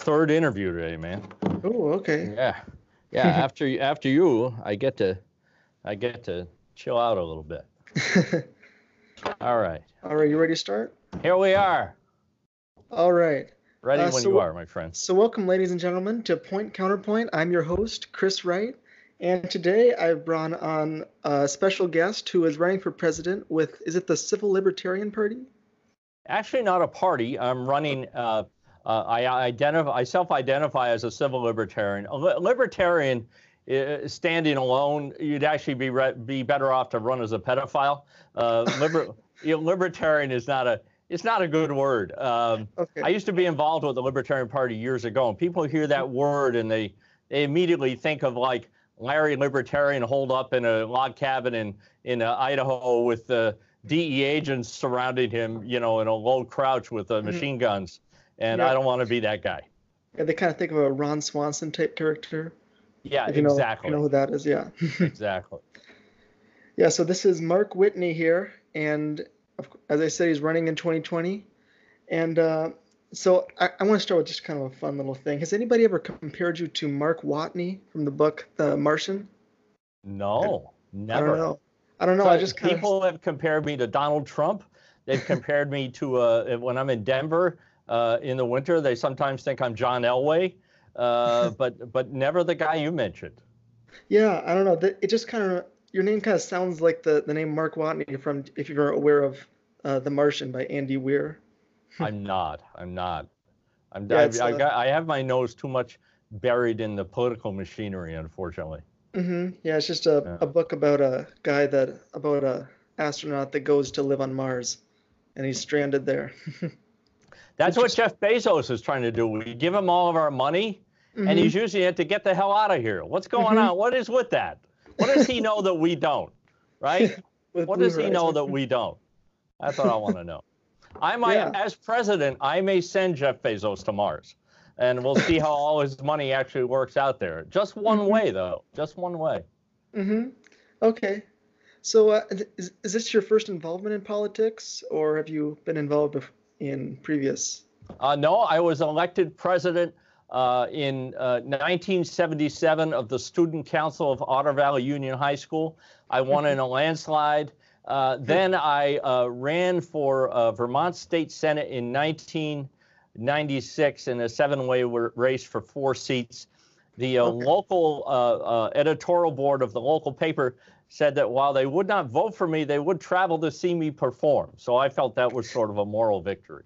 third interview today, man. Oh, okay. Yeah, yeah. after you- after you, I get to, I get to chill out a little bit. All right, All right, you ready to start? here we are. All right. Ready Uh, when so you are, my friend. So, welcome, ladies and gentlemen, to Point Counterpoint. I'm your host, Chris Wright. And today I've brought on a special guest who is running for president with, is it the Civil Libertarian Party? Actually, not a party. I'm running. Uh, uh, I identify. I self-identify as a civil libertarian. A li- libertarian, uh, standing alone, you'd actually be re- be better off to run as a pedophile. Uh, liber- libertarian is not a. It's not a good word. Um, Okay. I used to be involved with the Libertarian Party years ago, and people hear that word and they they immediately think of like Larry Libertarian holed up in a log cabin in in uh, Idaho with the DE agents surrounding him, you know, in a low crouch with uh, machine guns. And I don't want to be that guy. Yeah, they kind of think of a Ron Swanson type character. Yeah, If you know, exactly, You know who that is, yeah. exactly. Yeah, so this is Mark Whitney here, and as I said, he's running in 2020. And uh, so I, I want to start with just kind of a fun little thing. Has anybody ever compared you to Mark Watney from the book The Martian? No, I never. don't know. I don't know. I just kind of people have compared me to Donald Trump. They've compared me to uh, when I'm in Denver uh, in the winter. They sometimes think I'm John Elway, uh, but but never the guy you mentioned. yeah. I don't know. It just kind of your name kind of sounds like the the name Mark Watney from if you're aware of uh, The Martian by Andy Weir. I'm not. I'm not. I'm. Yeah, I, I, uh, got, I have my nose too much buried in the political machinery, unfortunately. hmm Yeah, it's just a, Yeah. a book about a guy that about a astronaut that goes to live on Mars, and he's stranded there. That's what Jeff Bezos is trying to do. We give him all of our money, and he's using it to get the hell out of here. What's going Mhm. on? What is with that? What does he know that we don't? Right? What does he know that we don't? That's what I want to know. I might, Yeah. as president, I may send Jeff Bezos to Mars, and we'll see how all his money actually works out there. Just one Mhm. way, though. Just one way. Mm-hmm. Okay. So, uh, is, is this your first involvement in politics, or have you been involved bef- in previous? Uh, no, I was elected president uh, in uh, 1977 of the Student Council of Otter Valley Union High School. I won in a landslide. Uh, then I uh, ran for uh, Vermont State Senate in 1996 in a seven-way race for four seats. The uh, Okay. local editorial board of the local paper said that while they would not vote for me, they would travel to see me perform. So I felt that was sort of a moral victory.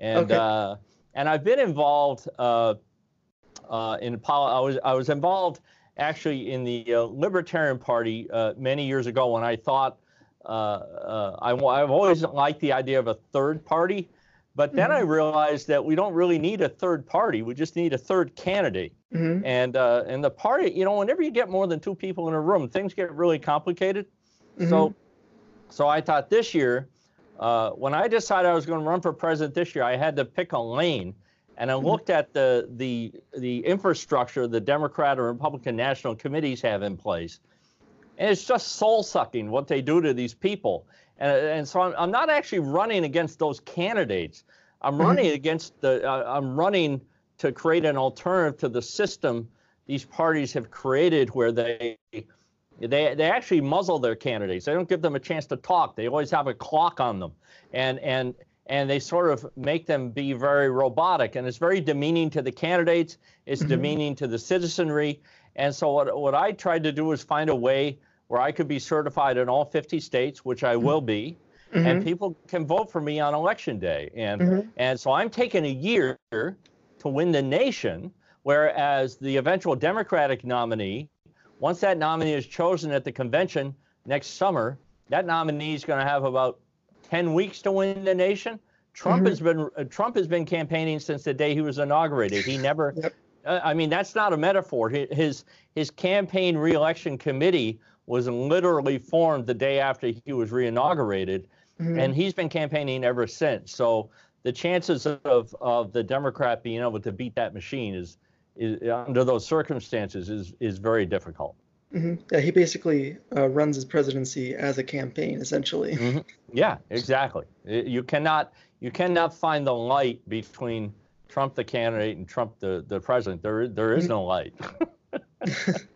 And Okay. uh, and I've been involved uh, uh, in pol- I was I was involved actually in the uh, Libertarian Party uh, many years ago when I thought uh, uh, I, I've always liked the idea of a third party, but then I realized that we don't really need a third party. We just need a third candidate. Mm-hmm. And uh, and the party, you know, whenever you get more than two people in a room, things get really complicated. So, so I thought this year, uh, when I decided I was going to run for president this year, I had to pick a lane, and I looked at the the the infrastructure the Democrat or Republican national committees have in place, and it's just soul sucking what they do to these people. And and so I'm, I'm not actually running against those candidates. I'm running against the uh, I'm running to create an alternative to the system these parties have created where they they they actually muzzle their candidates. They don't give them a chance to talk. They always have a clock on them, and and and they sort of make them be very robotic, and it's very demeaning to the candidates. It's demeaning to the citizenry. And so what what I tried to do was find a way where I could be certified in all 50 states, which I will be, and people can vote for me on election day. And Mhm. and so I'm taking a year to win the nation, whereas the eventual Democratic nominee once that nominee is chosen at the convention next summer, that nominee is going to have about 10 weeks to win the nation. Trump has been uh, Trump has been campaigning since the day he was inaugurated. He never Yep. uh, I mean that's not a metaphor. His his campaign reelection committee was literally formed the day after he was reinaugurated Mhm. and he's been campaigning ever since. So the chances of of the Democrat being able to beat that machine is is under those circumstances is is very difficult. hmm Yeah, he basically uh, runs his presidency as a campaign, essentially. Yeah, exactly. You cannot you cannot find the light between Trump the candidate and Trump the, the president. There there is no light.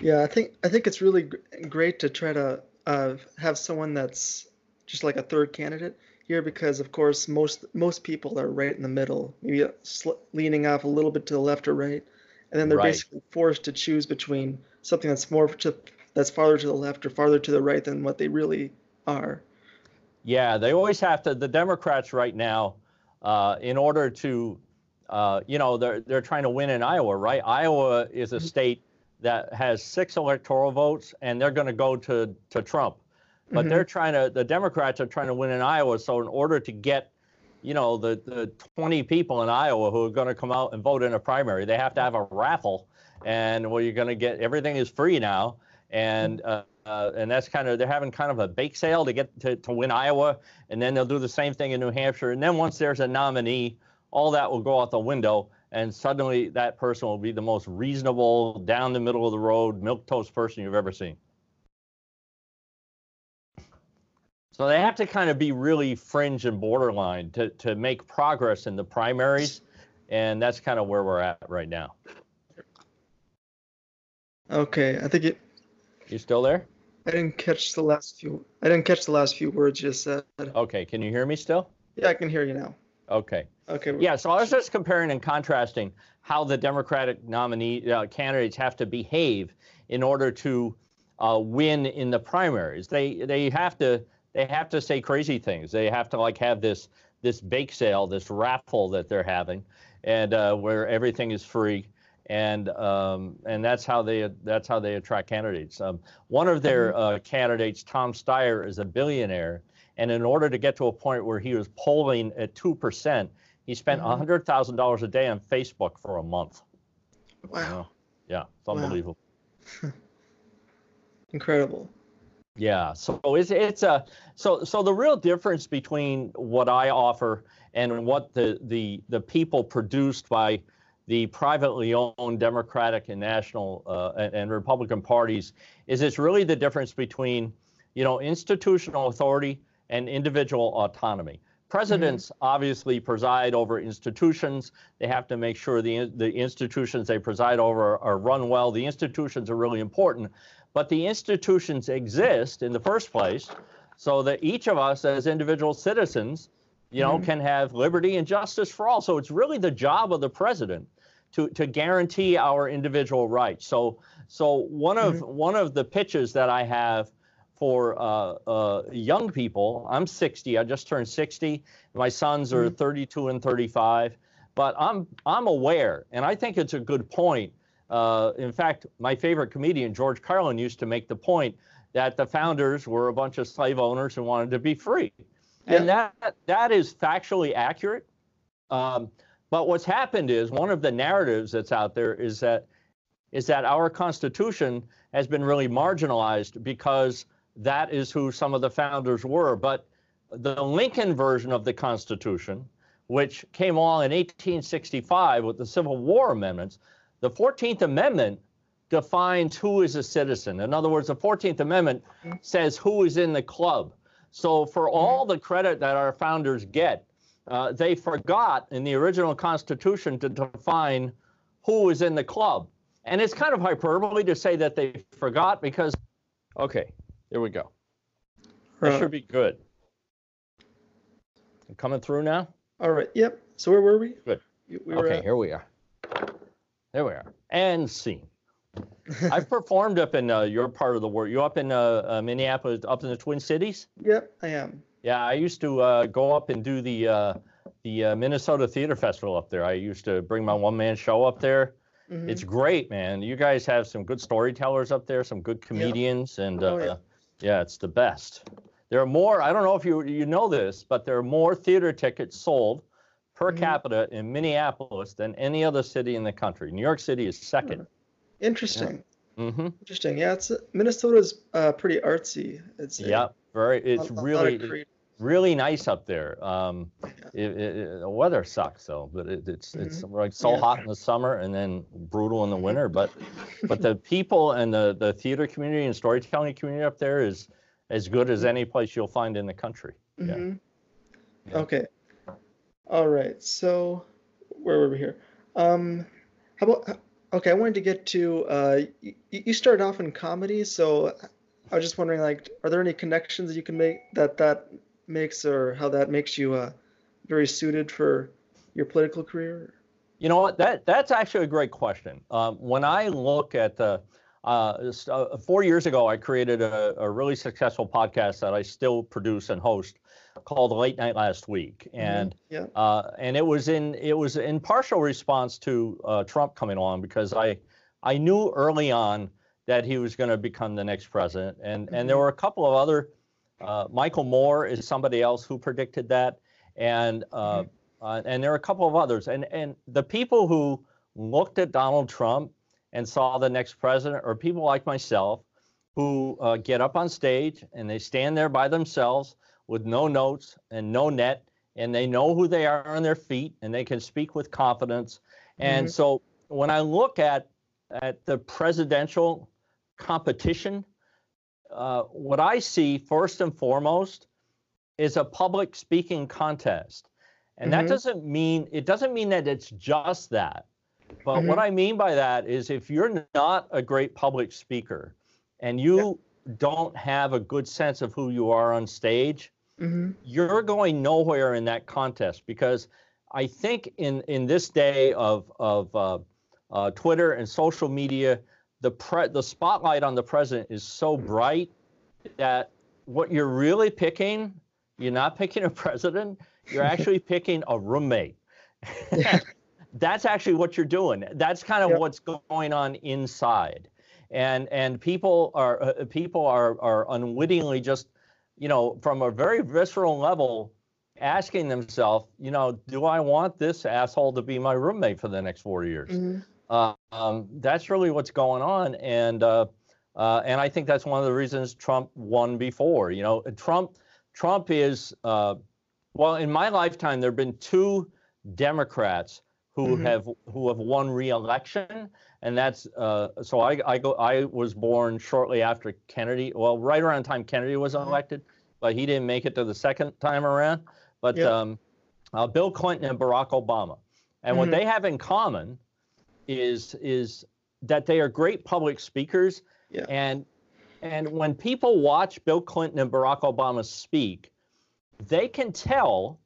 yeah, I think I think it's really gr- great to try to uh, have someone that's just like a third candidate here because of course most most people are right in the middle, maybe sl- leaning off a little bit to the left or right, and then they're Right. basically forced to choose between something that's more to that's farther to the left or farther to the right than what they really are. Yeah, they always have to. The Democrats right now, uh, in order to, uh, you know, they're they're trying to win in Iowa, right? Iowa is a state that has six electoral votes, and they're going to go to to Trump, but Mhm. they're trying to. The Democrats are trying to win in Iowa, so in order to get, you know, the the 20 people in Iowa who are going to come out and vote in a primary, they have to have a raffle, and well, you're going to get everything is free now, and. Uh, uh, and that's kind of they're having kind of a bake sale to get to, to win Iowa, and then they'll do the same thing in New Hampshire. And then once there's a nominee, all that will go out the window, and suddenly that person will be the most reasonable, down the middle of the road, milk toast person you've ever seen. So they have to kind of be really fringe and borderline to to make progress in the primaries, and that's kind of where we're at right now. Okay, I think it. You still there? I didn't catch the last few. I didn't catch the last few words you said. Okay, can you hear me still? Yeah, I can hear you now. Okay. Okay. Yeah, so I was just comparing and contrasting how the Democratic nominee uh, candidates have to behave in order to uh, win in the primaries. They they have to they have to say crazy things. They have to like have this this bake sale, this raffle that they're having, and uh, where everything is free, and um, and that's how they that's how they attract candidates. Um, one of their uh, candidates, Tom Steyer, is a billionaire, and in order to get to a point where he was polling at two percent, he spent Mhm. hundred thousand dollars a day on Facebook for a month. Wow. Yeah, it's Wow. unbelievable. Incredible. Yeah, so it's it's a so so the real difference between what I offer and what the the the people produced by the privately owned Democratic and national uh, and, and Republican parties is it's really the difference between you know institutional authority and individual autonomy. Presidents obviously preside over institutions. They have to make sure the the institutions they preside over are run well. The institutions are really important, but the institutions exist in the first place so that each of us as individual citizens, you know, Mhm. can have liberty and justice for all. So it's really the job of the president to to guarantee our individual rights. So so one of one of the pitches that I have for uh, uh, young people, I'm 60. I just turned 60. My sons are 32 and 35. But I'm I'm aware, and I think it's a good point. Uh, in fact, my favorite comedian George Carlin used to make the point that the founders were a bunch of slave owners who wanted to be free, and that that is factually accurate. Um, but what's happened is one of the narratives that's out there is that is that our Constitution has been really marginalized because that is who some of the founders were. But the Lincoln version of the Constitution, which came along in 1865 with the Civil War amendments, the 14th Amendment defines who is a citizen. In other words, the 14th Amendment says who is in the club. So for all the credit that our founders get, uh, they forgot in the original Constitution to define who is in the club. And it's kind of hyperbole to say that they forgot because, okay, there we go. That should be good. Coming through now? all right. Yep. So where were we? Good. We were Okay, at- here we are. There we are. And scene. I've performed up in uh, your part of the world. You up in uh, uh, Minneapolis, up in the Twin Cities? Yep, I am. Yeah, I used to uh, go up and do the uh, the uh, Minnesota Theater Festival up there. I used to bring my one man show up there. Mhm. It's great, man. You guys have some good storytellers up there, some good comedians, and uh, Oh, yeah. Yeah, it's the best. There are more. I don't know if you you know this, but there are more theater tickets sold per Mhm. capita in Minneapolis than any other city in the country. New York City is 2nd Interesting. Mm-hmm. Interesting. Yeah, it's Minnesota's uh, pretty artsy. It's Yeah, very. It's a really really nice up there. Um, it, it, the weather sucks though, but it, it's it's like so Yeah. hot in the summer and then brutal in the winter. But but the people and the the theater community and storytelling community up there is as good as any place you'll find in the country. Yeah. Mhm. Yeah. Okay. All right. So where were we here? Um, how about okay? I wanted to get to uh, you, you started off in comedy, so I was just wondering, like, are there any connections you can make that that makes or how that makes you uh, very suited for your political career? You know what? That that's actually a great question. Um, when I look at the uh, uh, four years ago, I created a, a, really successful podcast that I still produce and host called Late Night Last Week, mm-hmm. and mm-hmm. yeah. uh, and it was in it was in partial response to uh, Trump coming on because I I knew early on that he was going to become the next president, and mm-hmm. and there mm-hmm. were a couple of other. Uh, Michael Moore is somebody else who predicted that, and uh, mm-hmm. and there are a couple of others, and and the people who looked at Donald Trump and saw the next president, or people like myself who uh, get up on stage and they stand there by themselves with no notes and no net, and they know who they are on their feet and they can speak with confidence. And mm-hmm. so when I look at at the presidential competition, uh, what I see first and foremost is a public speaking contest. And mm-hmm. that doesn't mean it doesn't mean that it's just that. But mm-hmm. what I mean by that is if you're not a great public speaker and you don't have a good sense of who you are on stage, mm-hmm. you're going nowhere in that contest because I think in in this day of of uh, uh, Twitter and social media, the pre- the spotlight on the president is so bright that what you're really picking, you're not picking a president, you're actually picking a roommate. that's actually what you're doing. That's kind of yep. what's going on inside, and and people are uh, people are are unwittingly just, you know, from a very visceral level, asking themselves, you know, do I want this asshole to be my roommate for the next four years? Mm-hmm. Uh, um, that's really what's going on, and uh, uh, and I think that's one of the reasons Trump won before. You know, Trump Trump is uh, well in my lifetime there have been two Democrats who mm-hmm. have who have won re-election, and that's uh, so I I go I was born shortly after Kennedy, well right around the time Kennedy was mm-hmm. elected, but he didn't make it to the second time around. But yep. um, uh, Bill Clinton and Barack Obama, and mm-hmm. what they have in common is is that they are great public speakers, yeah. and and when people watch Bill Clinton and Barack Obama speak, they can tell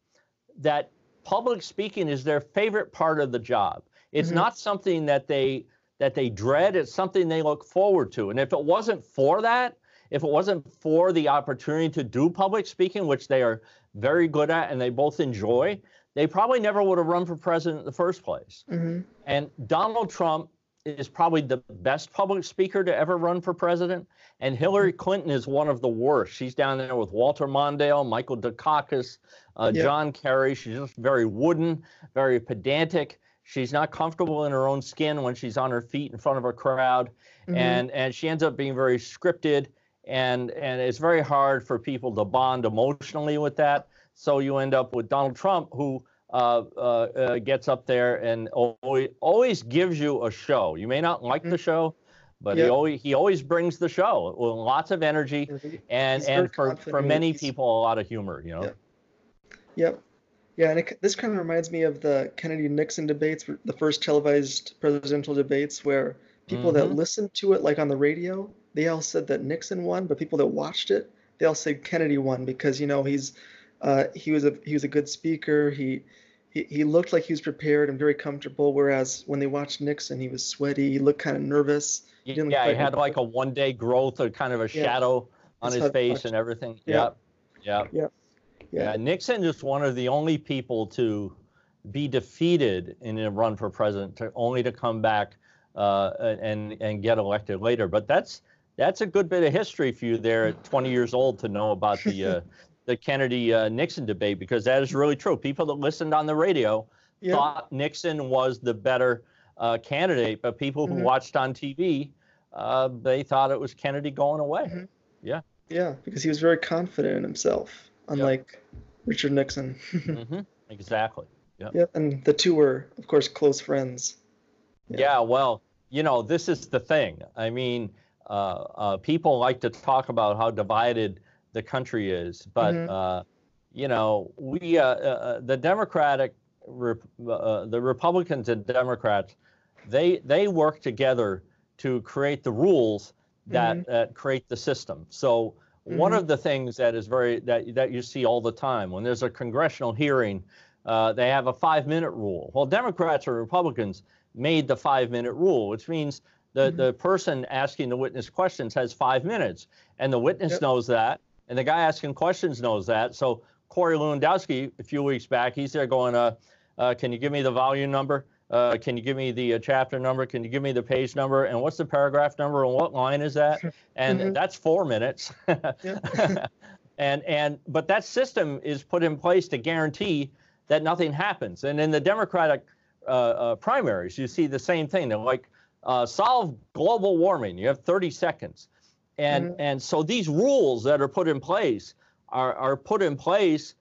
that public speaking is their favorite part of the job. It's mm-hmm. not something that they that they dread, it's something they look forward to. And if it wasn't for that, if it wasn't for the opportunity to do public speaking, which they are very good at and they both enjoy, they probably never would have run for president in the first place. Mm-hmm. And Donald Trump is probably the best public speaker to ever run for president. And Hillary mm-hmm. Clinton is one of the worst. She's down there with Walter Mondale, Michael Dukakis, uh, yep. John Kerry. She's just very wooden, very pedantic. She's not comfortable in her own skin when she's on her feet in front of a crowd, mm-hmm. and and she ends up being very scripted, and and it's very hard for people to bond emotionally with that. So you end up with Donald Trump, who gets up there and always, always gives you a show. You may not like the mm-hmm. show, but yep. he always he always brings the show with lots of energy and and for for many people a lot of humor. You know. Yep. Yep. Yeah, and it, this kind of reminds me of the Kennedy Nixon debates, the first televised presidential debates, where people mm-hmm. that listened to it, like on the radio, they all said that Nixon won, but people that watched it, they all said Kennedy won because you know he's uh, he was a he was a good speaker. He, he he looked like he was prepared and very comfortable. Whereas when they watched Nixon, he was sweaty. He looked kind of nervous. He yeah, he had like a one day growth or kind of a yeah. shadow on That's his face and everything. Yeah. Yeah. Yeah. Yeah. Nixon is one of the only people to be defeated in a run for president, to only to come back uh, and and get elected later. But that's that's a good bit of history for you there at 20 years old to know about the uh, the Kennedy uh, Nixon debate because that is really true. People that listened on the radio yeah. thought Nixon was the better uh, candidate, but people who mm-hmm. watched on TV, uh, they thought it was Kennedy going away. Mm-hmm. Yeah. Yeah, because he was very confident in himself, unlike yep. Richard Nixon. mm-hmm. Exactly. Yep. yep. And the two were, of course, close friends. Yeah. yeah well, you know, this is the thing. I mean, uh, uh, people like to talk about how divided the country is. But mm-hmm. uh, you know, we uh, uh, uh, the Democratic uh, the Republicans and Democrats, they they work together to create the rules that, mm-hmm. create the system. So mm-hmm. one of the things that is very that that you see all the time when there's a congressional hearing, uh, they have a five-minute rule. Well, Democrats or Republicans made the five-minute rule, which means the mm-hmm. the person asking the witness questions has five minutes, and the witness yep. knows that, and the guy asking questions knows that. So Corey Lewandowski, a few weeks back, he's there going, uh, uh, "Can you give me the volume number? Uh, can you give me the uh, chapter number? Can you give me the page number? And what's the paragraph number? And what line is that? And mm-hmm. that's four minutes. and and but that system is put in place to guarantee that nothing happens. And in the Democratic uh, uh, primaries, you see the same thing. They're like uh, solve global warming. You have 30 seconds. And, mm-hmm. and so these rules that are put in place are, are put in place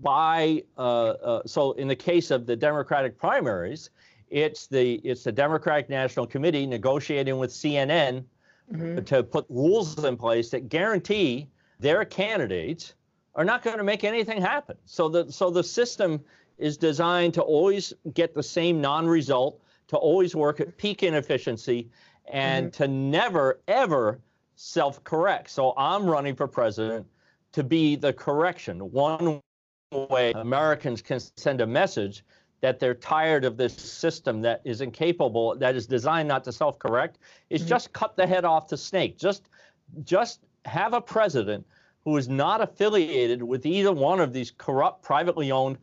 by, uh, uh, so in the case of the Democratic primaries, it's the, it's the Democratic National Committee negotiating with CNN mm-hmm. to put rules in place that guarantee their candidates are not going to make anything happen. So the, so the system is designed to always get the same non-result to always work at peak inefficiency and mm-hmm. to never, ever self correct. So I'm running for president to be the correction. One way Americans can send a message that they're tired of this system that is incapable, that is designed not to self correct, is mm-hmm. just cut the head off the snake. Just, just have a president who is not affiliated with either one of these corrupt, privately owned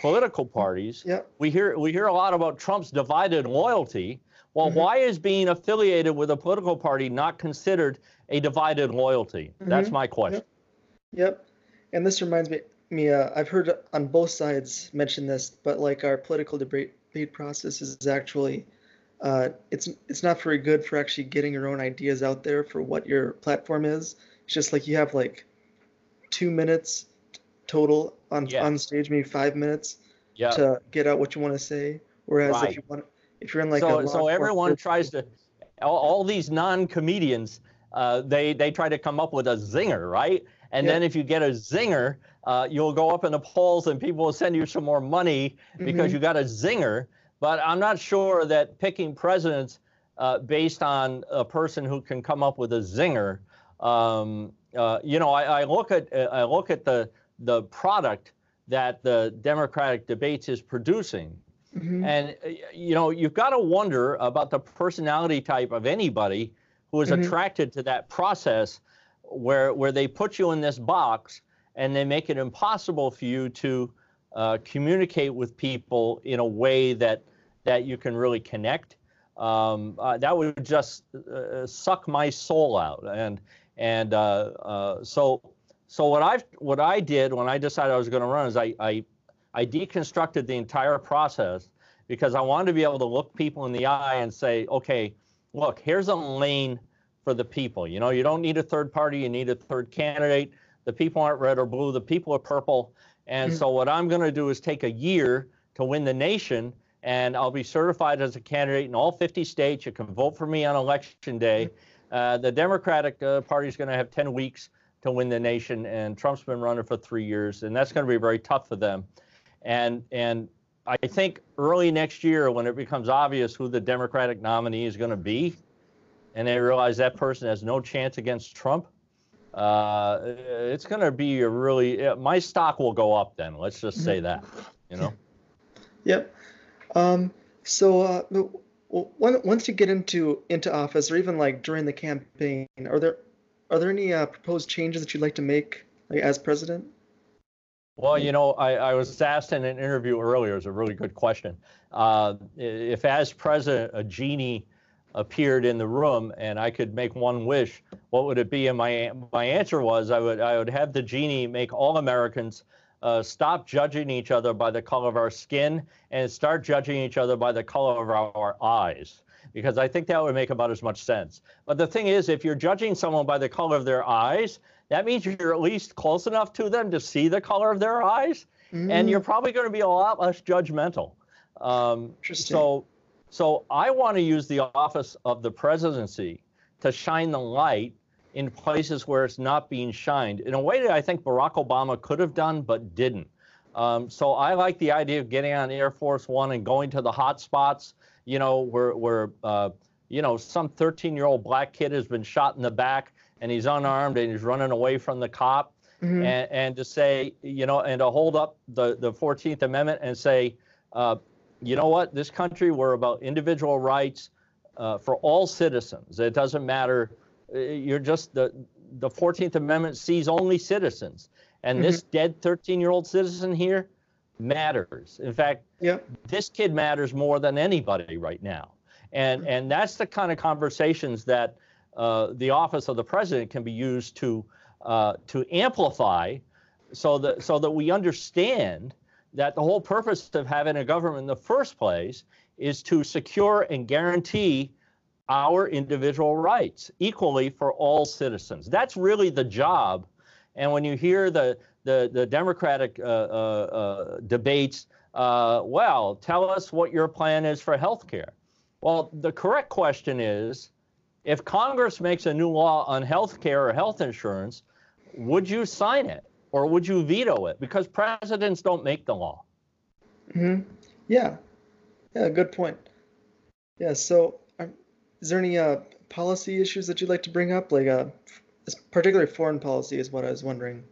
political parties. Yep. We hear we hear a lot about Trump's divided loyalty. Well, mm-hmm. why is being affiliated with a political party not considered a divided loyalty? Mm-hmm. That's my question. Yep. yep. And this reminds me, me uh, I've heard on both sides mention this, but like our political debate, debate process is actually uh, it's it's not very good for actually getting your own ideas out there for what your platform is. It's just like you have like two minutes total on yes. on stage, maybe five minutes yep. to get out what you want to say. Whereas right. if you want, if you're in like so, so everyone tries to, all, all these non-comedians, uh, they they try to come up with a zinger, right? And yep. then if you get a zinger, uh, you'll go up in the polls and people will send you some more money because mm-hmm. you got a zinger. But I'm not sure that picking presidents uh, based on a person who can come up with a zinger. Um, uh, you know, I, I, look at I look at the the product that the Democratic debates is producing. Mm-hmm. And, uh, you know, you've got to wonder about the personality type of anybody who is mm-hmm. attracted to that process where, where they put you in this box and they make it impossible for you to uh, communicate with people in a way that, that you can really connect. Um, uh, that would just uh, suck my soul out. And, and uh, uh, so so what I what I did when I decided I was going to run is I, I I deconstructed the entire process because I wanted to be able to look people in the eye and say, okay, look, here's a lane for the people. You know, you don't need a third party, you need a third candidate. The people aren't red or blue, the people are purple. And mm-hmm. so what I'm going to do is take a year to win the nation and I'll be certified as a candidate in all 50 states. You can vote for me on election day. Mm-hmm. Uh, the Democratic uh, Party is going to have 10 weeks to win the nation, and Trump's been running for three years, and that's going to be very tough for them. And and I think early next year, when it becomes obvious who the Democratic nominee is going to be, and they realize that person has no chance against Trump, uh, it's going to be a really my stock will go up. Then let's just say that, you know. Yep. Um, so uh, once you get into into office, or even like during the campaign, are there are there any uh, proposed changes that you'd like to make like, as president? Well, you know, I, I was asked in an interview earlier. It's a really good question. Uh, if, as president, a genie appeared in the room and I could make one wish, what would it be? And my my answer was, I would I would have the genie make all Americans uh, stop judging each other by the color of our skin and start judging each other by the color of our, our eyes because I think that would make about as much sense. But the thing is, if you're judging someone by the color of their eyes, that means you're at least close enough to them to see the color of their eyes, mm. and you're probably going to be a lot less judgmental. Um, Interesting. So, so I want to use the office of the presidency to shine the light in places where it's not being shined in a way that I think Barack Obama could have done but didn't. Um, so I like the idea of getting on Air Force One and going to the hot spots, you know, where, where uh, you know, some 13 year old black kid has been shot in the back and he's unarmed and he's running away from the cop. Mm-hmm. And, and, to say, you know, and to hold up the, the 14th Amendment and say, uh, you know what, this country, we're about individual rights uh, for all citizens. It doesn't matter. Uh, you're just the, the 14th Amendment sees only citizens. And mm-hmm. this dead 13 year old citizen here matters. In fact, yep. this kid matters more than anybody right now. And, mm-hmm. and that's the kind of conversations that uh, the office of the president can be used to, uh, to amplify so that, so that we understand that the whole purpose of having a government in the first place is to secure and guarantee our individual rights equally for all citizens. That's really the job and when you hear the the, the Democratic uh, uh, uh, debates, uh, well, tell us what your plan is for health care. Well, the correct question is, if Congress makes a new law on health care or health insurance, would you sign it or would you veto it? Because presidents don't make the law. hmm Yeah. Yeah, good point. Yeah, so um, is there any uh, policy issues that you'd like to bring up? Like, uh, particularly foreign policy is what I was wondering.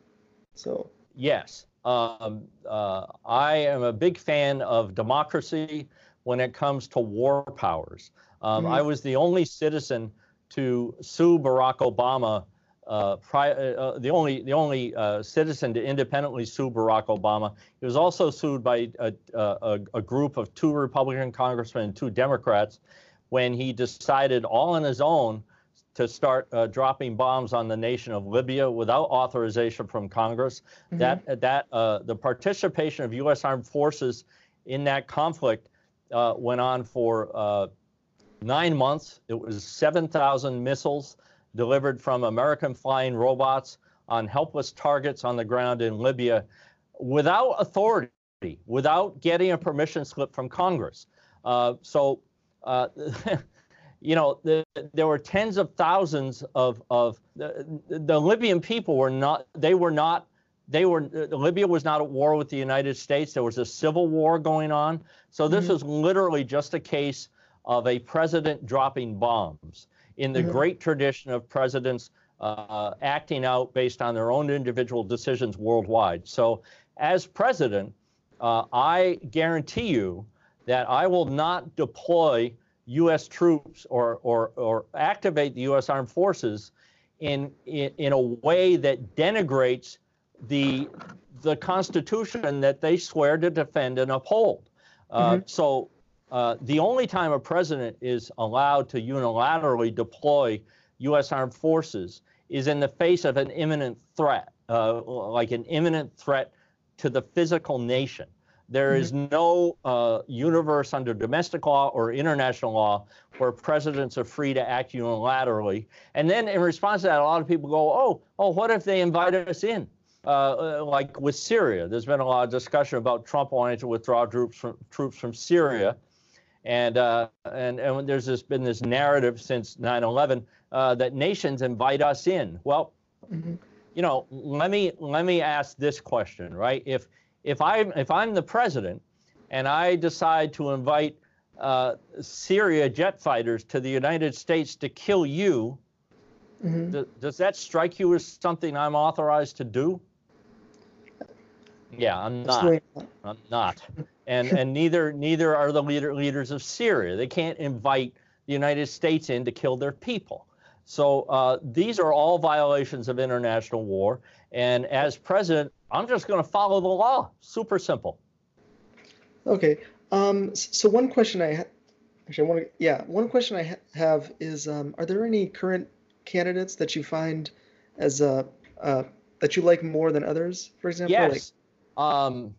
So yes, um, uh, I am a big fan of democracy when it comes to war powers. Um, mm-hmm. I was the only citizen to sue Barack Obama. Uh, pri- uh, uh the only the only uh, citizen to independently sue Barack Obama. He was also sued by a, a, a group of two Republican congressmen and two Democrats when he decided all on his own to start uh, dropping bombs on the nation of Libya without authorization from Congress. Mm-hmm. That that uh, the participation of U.S. armed forces in that conflict uh, went on for uh, nine months. It was 7,000 missiles delivered from American flying robots on helpless targets on the ground in Libya without authority, without getting a permission slip from Congress. Uh, so. Uh, you know, the, there were tens of thousands of of the, the Libyan people were not they were not they were Libya was not at war with the United States. There was a civil war going on. So this mm-hmm. was literally just a case of a president dropping bombs in the mm-hmm. great tradition of presidents uh, acting out based on their own individual decisions worldwide. So as president, uh, I guarantee you that I will not deploy U.S. troops or, or, or activate the U.S. armed forces in, in, in a way that denigrates the, the Constitution that they swear to defend and uphold. Uh, mm-hmm. So uh, the only time a president is allowed to unilaterally deploy U.S. armed forces is in the face of an imminent threat, uh, like an imminent threat to the physical nation. There mm-hmm. is no uh, universe under domestic law or international law where presidents are free to act unilaterally. And then in response to that, a lot of people go, oh, oh, what if they invite us in? Uh, uh, like with Syria, there's been a lot of discussion about Trump wanting to withdraw troops from, troops from Syria. And, uh, and, and there's this, been this narrative since 9 11 uh, that nations invite us in. Well, mm-hmm. you know, let me, let me ask this question, right? If, if I if I'm the president and I decide to invite uh, Syria jet fighters to the United States to kill you, mm-hmm. th- does that strike you as something I'm authorized to do? Yeah, I'm not. I'm not. And and neither neither are the leader, leaders of Syria. They can't invite the United States in to kill their people. So uh, these are all violations of international war. And as president, I'm just going to follow the law. Super simple. Okay. Um, so one question I ha- actually I want to yeah one question I ha- have is um, are there any current candidates that you find as uh, uh, that you like more than others? For example, yes. Like- um,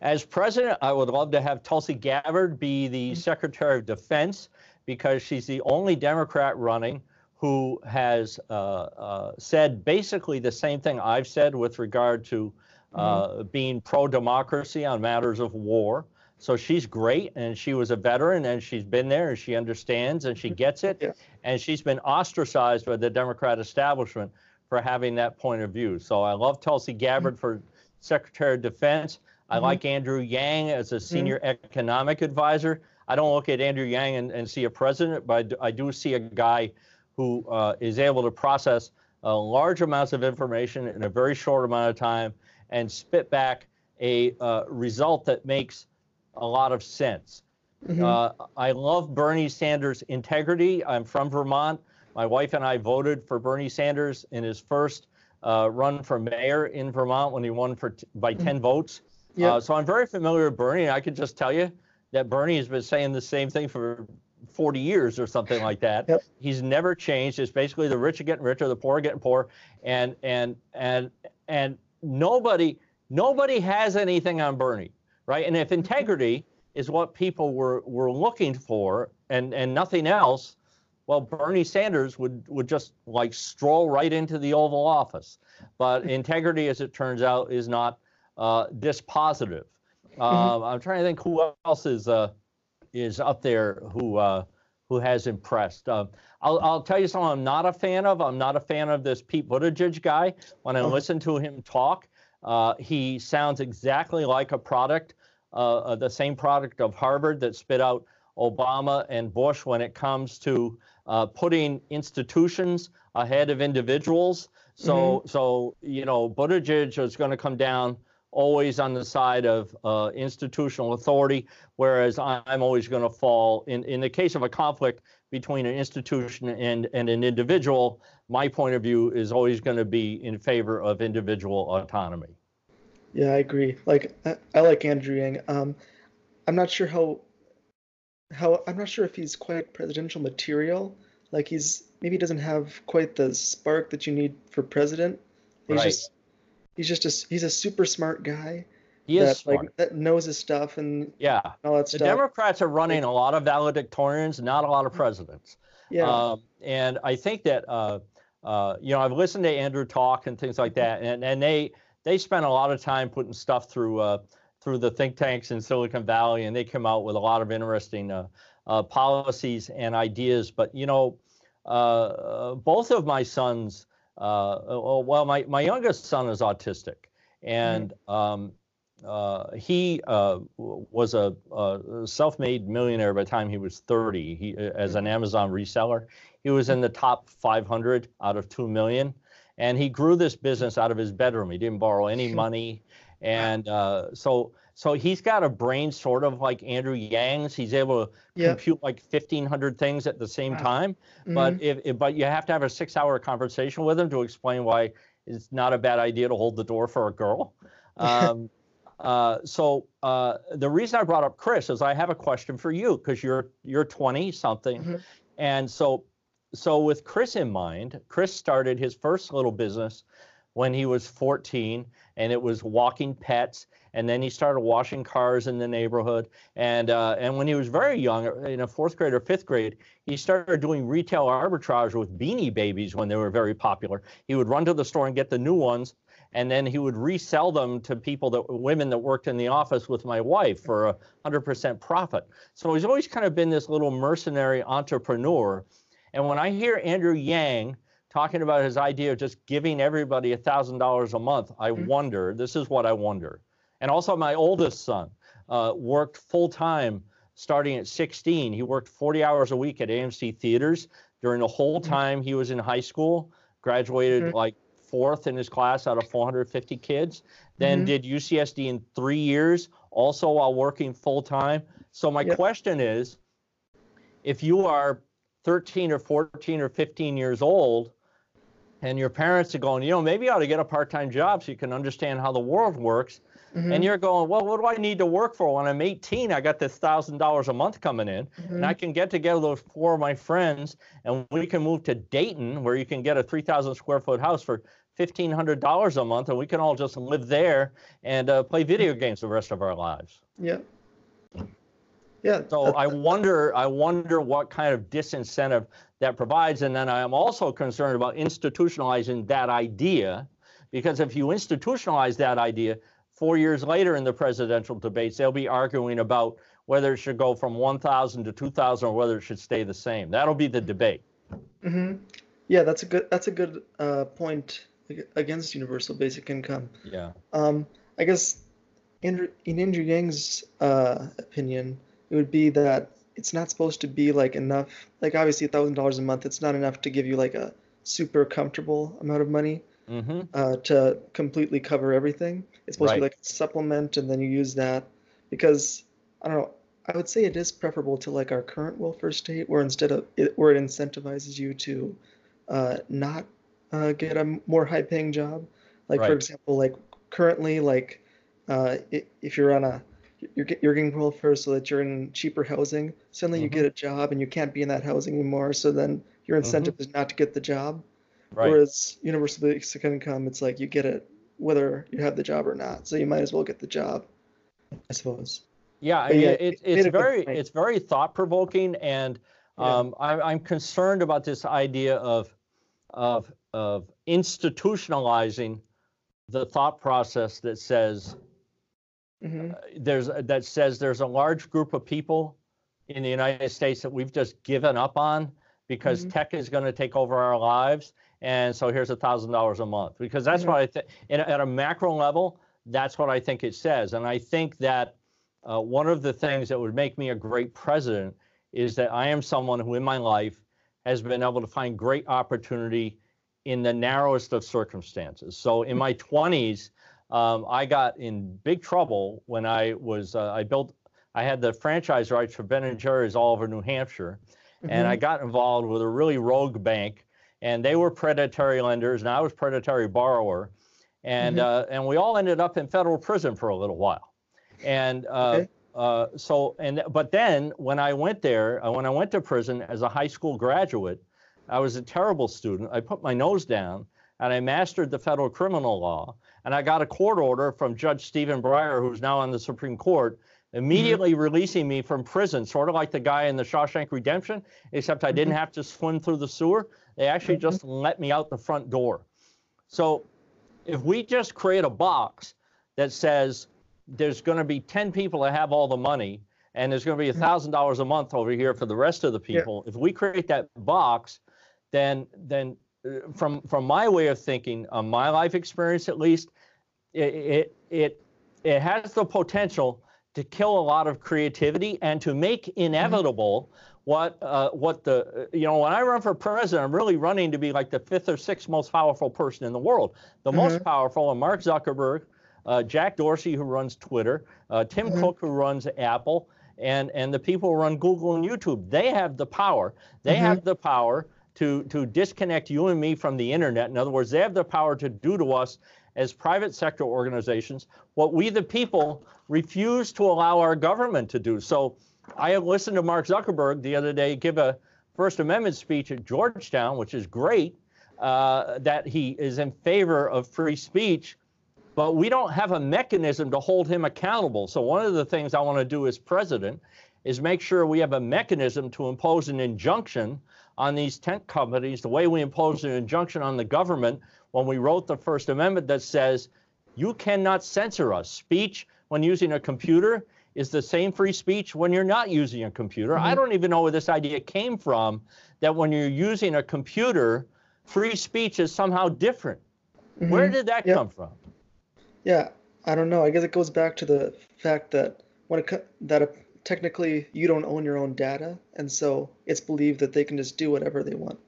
as president, I would love to have Tulsi Gabbard be the mm-hmm. Secretary of Defense because she's the only Democrat running who has uh, uh, said basically the same thing I've said with regard to uh, mm-hmm. being pro democracy on matters of war. So she's great, and she was a veteran, and she's been there, and she understands, and she mm-hmm. gets it, yeah. and she's been ostracized by the Democrat establishment for having that point of view. So I love Tulsi Gabbard mm-hmm. for Secretary of Defense. I mm-hmm. like Andrew Yang as a mm-hmm. senior mm-hmm. economic advisor. I don't look at Andrew Yang and, and see a president, but I do see a guy who uh, is able to process uh, large amounts of information in a very short amount of time and spit back a uh, result that makes a lot of sense. Mm-hmm. Uh, I love Bernie Sanders' integrity. I'm from Vermont. My wife and I voted for Bernie Sanders in his first uh, run for mayor in Vermont when he won for t- by mm-hmm. 10 votes. Yep. Uh, so I'm very familiar with Bernie. I could just tell you that Bernie has been saying the same thing for 40 years or something like that. Yep. He's never changed. It's basically the rich are getting richer, the poor are getting poor, and and and and nobody nobody has anything on Bernie, right? And if integrity is what people were were looking for and and nothing else, well, Bernie Sanders would would just like stroll right into the Oval Office. But integrity, as it turns out, is not uh, dispositive. Uh, I'm trying to think who else is uh, is up there who uh, who has impressed. Uh, I'll, I'll tell you something I'm not a fan of. I'm not a fan of this Pete Buttigieg guy. When I oh. listen to him talk, uh, he sounds exactly like a product, uh, the same product of Harvard that spit out Obama and Bush when it comes to uh, putting institutions ahead of individuals. So, mm-hmm. so you know, Buttigieg is going to come down always on the side of uh, institutional authority, whereas I'm always going to fall in in the case of a conflict between an institution and, and an individual, my point of view is always going to be in favor of individual autonomy. Yeah, I agree. Like I, I like Andrew Yang. Um, I'm not sure how how I'm not sure if he's quite presidential material. Like he's maybe he doesn't have quite the spark that you need for president. He's right. just he's just a he's a super smart guy. He that, is smart. like that knows his stuff and yeah, all that the stuff. Democrats are running a lot of valedictorians, not a lot of presidents. Yeah, um, and I think that uh, uh, you know I've listened to Andrew talk and things like that, and and they they spend a lot of time putting stuff through uh, through the think tanks in Silicon Valley, and they come out with a lot of interesting uh, uh, policies and ideas. But you know, uh, both of my sons, well, my my youngest son is autistic, and mm-hmm. um, uh, he uh, was a, a, self-made millionaire by the time he was 30 he, uh, as an amazon reseller he was in the top 500 out of 2 million. And he grew this business out of his bedroom. He didn't borrow any money and uh, so so he's got a brain sort of like andrew yang's he's able to yep. compute like 1500 things at the same wow. time mm-hmm. but if, if but you have to have a six hour conversation with him to explain why it's not a bad idea to hold the door for a girl um, uh, so uh, the reason I brought up Chris is I have a question for you because you're you're 20 something, mm-hmm. and so so with Chris in mind, Chris started his first little business when he was 14, and it was walking pets. And then he started washing cars in the neighborhood. And uh, and when he was very young, in a fourth grade or fifth grade, he started doing retail arbitrage with Beanie Babies when they were very popular. He would run to the store and get the new ones and then he would resell them to people that women that worked in the office with my wife for a 100% profit. So he's always kind of been this little mercenary entrepreneur. And when I hear Andrew Yang talking about his idea of just giving everybody $1,000 a month, I mm-hmm. wonder, this is what I wonder. And also my oldest son uh, worked full time starting at 16. He worked 40 hours a week at AMC Theaters during the whole mm-hmm. time he was in high school, graduated mm-hmm. like fourth in his class out of 450 kids. Then mm-hmm. did UCSD in three years, also while working full time. So my yep. question is, if you are 13 or 14 or 15 years old, and your parents are going, you know, maybe you ought to get a part-time job so you can understand how the world works. Mm-hmm. And you're going, well, what do I need to work for? When I'm 18, I got this thousand dollars a month coming in, mm-hmm. and I can get together with four of my friends, and we can move to Dayton, where you can get a 3,000 square foot house for $1,500 a month, and we can all just live there and uh, play video games the rest of our lives. Yeah. Yeah. So I wonder, I wonder what kind of disincentive that provides, and then I am also concerned about institutionalizing that idea, because if you institutionalize that idea, four years later in the presidential debates, they'll be arguing about whether it should go from 1,000 to 2,000 or whether it should stay the same. That'll be the debate. Mm-hmm. Yeah, that's a good that's a good uh, point against universal basic income. Yeah. Um, I guess in, in Andrew Yang's uh, opinion, it would be that it's not supposed to be like enough. Like obviously, a thousand dollars a month, it's not enough to give you like a super comfortable amount of money Mm-hmm. uh, to completely cover everything. It's supposed to be like a supplement, and then you use that because I don't know. I would say it is preferable to like our current welfare state, where instead of it, where it incentivizes you to uh, not uh, get a more high-paying job. Like for example, like currently, like uh, if you're on a you're you're getting welfare so that you're in cheaper housing. Suddenly you Mhm. get a job and you can't be in that housing anymore. So then your incentive is not to get the job. Right. Whereas universal basic income, it's like you get it whether you have the job or not. So you might as well get the job, I suppose. Yeah, I mean, yeah, it, it it's very it's very thought provoking, and Yeah. um, I, I'm concerned about this idea of of of institutionalizing the thought process that says hmm there's that says there's a large group of people in the United States that we've just given up on because Mhm. tech is going to take over our lives, and so here's a thousand dollars a month because that's Mhm. what I think. At a macro level, that's what I think it says, and I think that uh, one of the things that would make me a great president is that I am someone who in my life has been able to find great opportunity in the narrowest of circumstances. So in my 20s, um, I got in big trouble when I was uh, I built I had the franchise rights for Ben and Jerry's all over New Hampshire, and I got involved with a really rogue bank, and they were predatory lenders, and I was predatory borrower, and Mhm. uh, and we all ended up in federal prison for a little while, and. Uh, Okay. uh, so and but then when I went there, uh, when I went to prison as a high school graduate, I was a terrible student. I put my nose down and I mastered the federal criminal law. And I got a court order from Judge Stephen Breyer, who's now on the Supreme Court, mm-hmm. immediately releasing me from prison, sort of like the guy in the Shawshank Redemption, except I didn't mm-hmm. have to swim through the sewer. They actually Mhm. just let me out the front door. So if we just create a box that says there's going to be 10 people that have all the money and there's going to be $1,000 mm-hmm. a month over here for the rest of the Yeah. people, if we create that box, then then from from my way of thinking, on my life experience at least, it it it, it has the potential to kill a lot of creativity and to make inevitable what uh, what the you know when I run for president, I'm really running to be like the fifth or sixth most powerful person in the world. The most powerful are Mark Zuckerberg, uh, Jack Dorsey who runs Twitter, uh, Tim Mhm. Cook who runs Apple, and and the people who run Google and YouTube. They have the power. They Mhm. have the power to to disconnect you and me from the internet. In other words, they have the power to do to us as private sector organizations what we the people refuse to allow our government to do. So I have listened to Mark Zuckerberg the other day give a First Amendment speech at Georgetown, which is great, uh, that he is in favor of free speech, but we don't have a mechanism to hold him accountable. So one of the things I want to do as president is make sure we have a mechanism to impose an injunction on these tent companies, the way we imposed an injunction on the government when we wrote the First Amendment that says you cannot censor us. Speech when using a computer is the same free speech when you're not using a computer. I Mhm. don't even know where this idea came from that when you're using a computer, free speech is somehow different. Where Mhm. did that Yep. come from? Yeah, I don't know. I guess it goes back to the fact that when it that technically you don't own your own data, and so it's believed that they can just do whatever they want.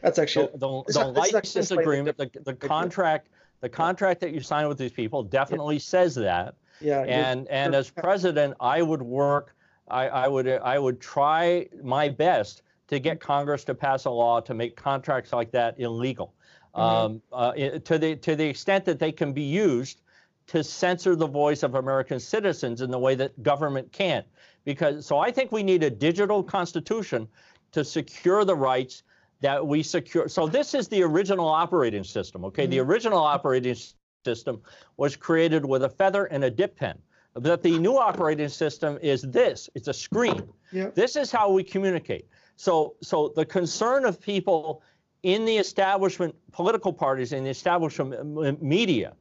That's actually The, the, the not- license agreement, the, the contract, the contract that you sign with these people definitely says that. yeah. you're- And and you're- as president, I would work, I, I would I would try my best to get Congress to pass a law to make contracts like that illegal, Mhm. um, uh, to the to the extent that they can be used to censor the voice of American citizens in the way that government can't. Because so I think we need a digital constitution to secure the rights that we secure. So this is the original operating system. Okay, the mm-hmm. original operating system was created with a feather and a dip pen. But the new operating system is this. It's a screen. Yeah. This is how we communicate. So so the concern of people in the establishment political parties in the establishment media,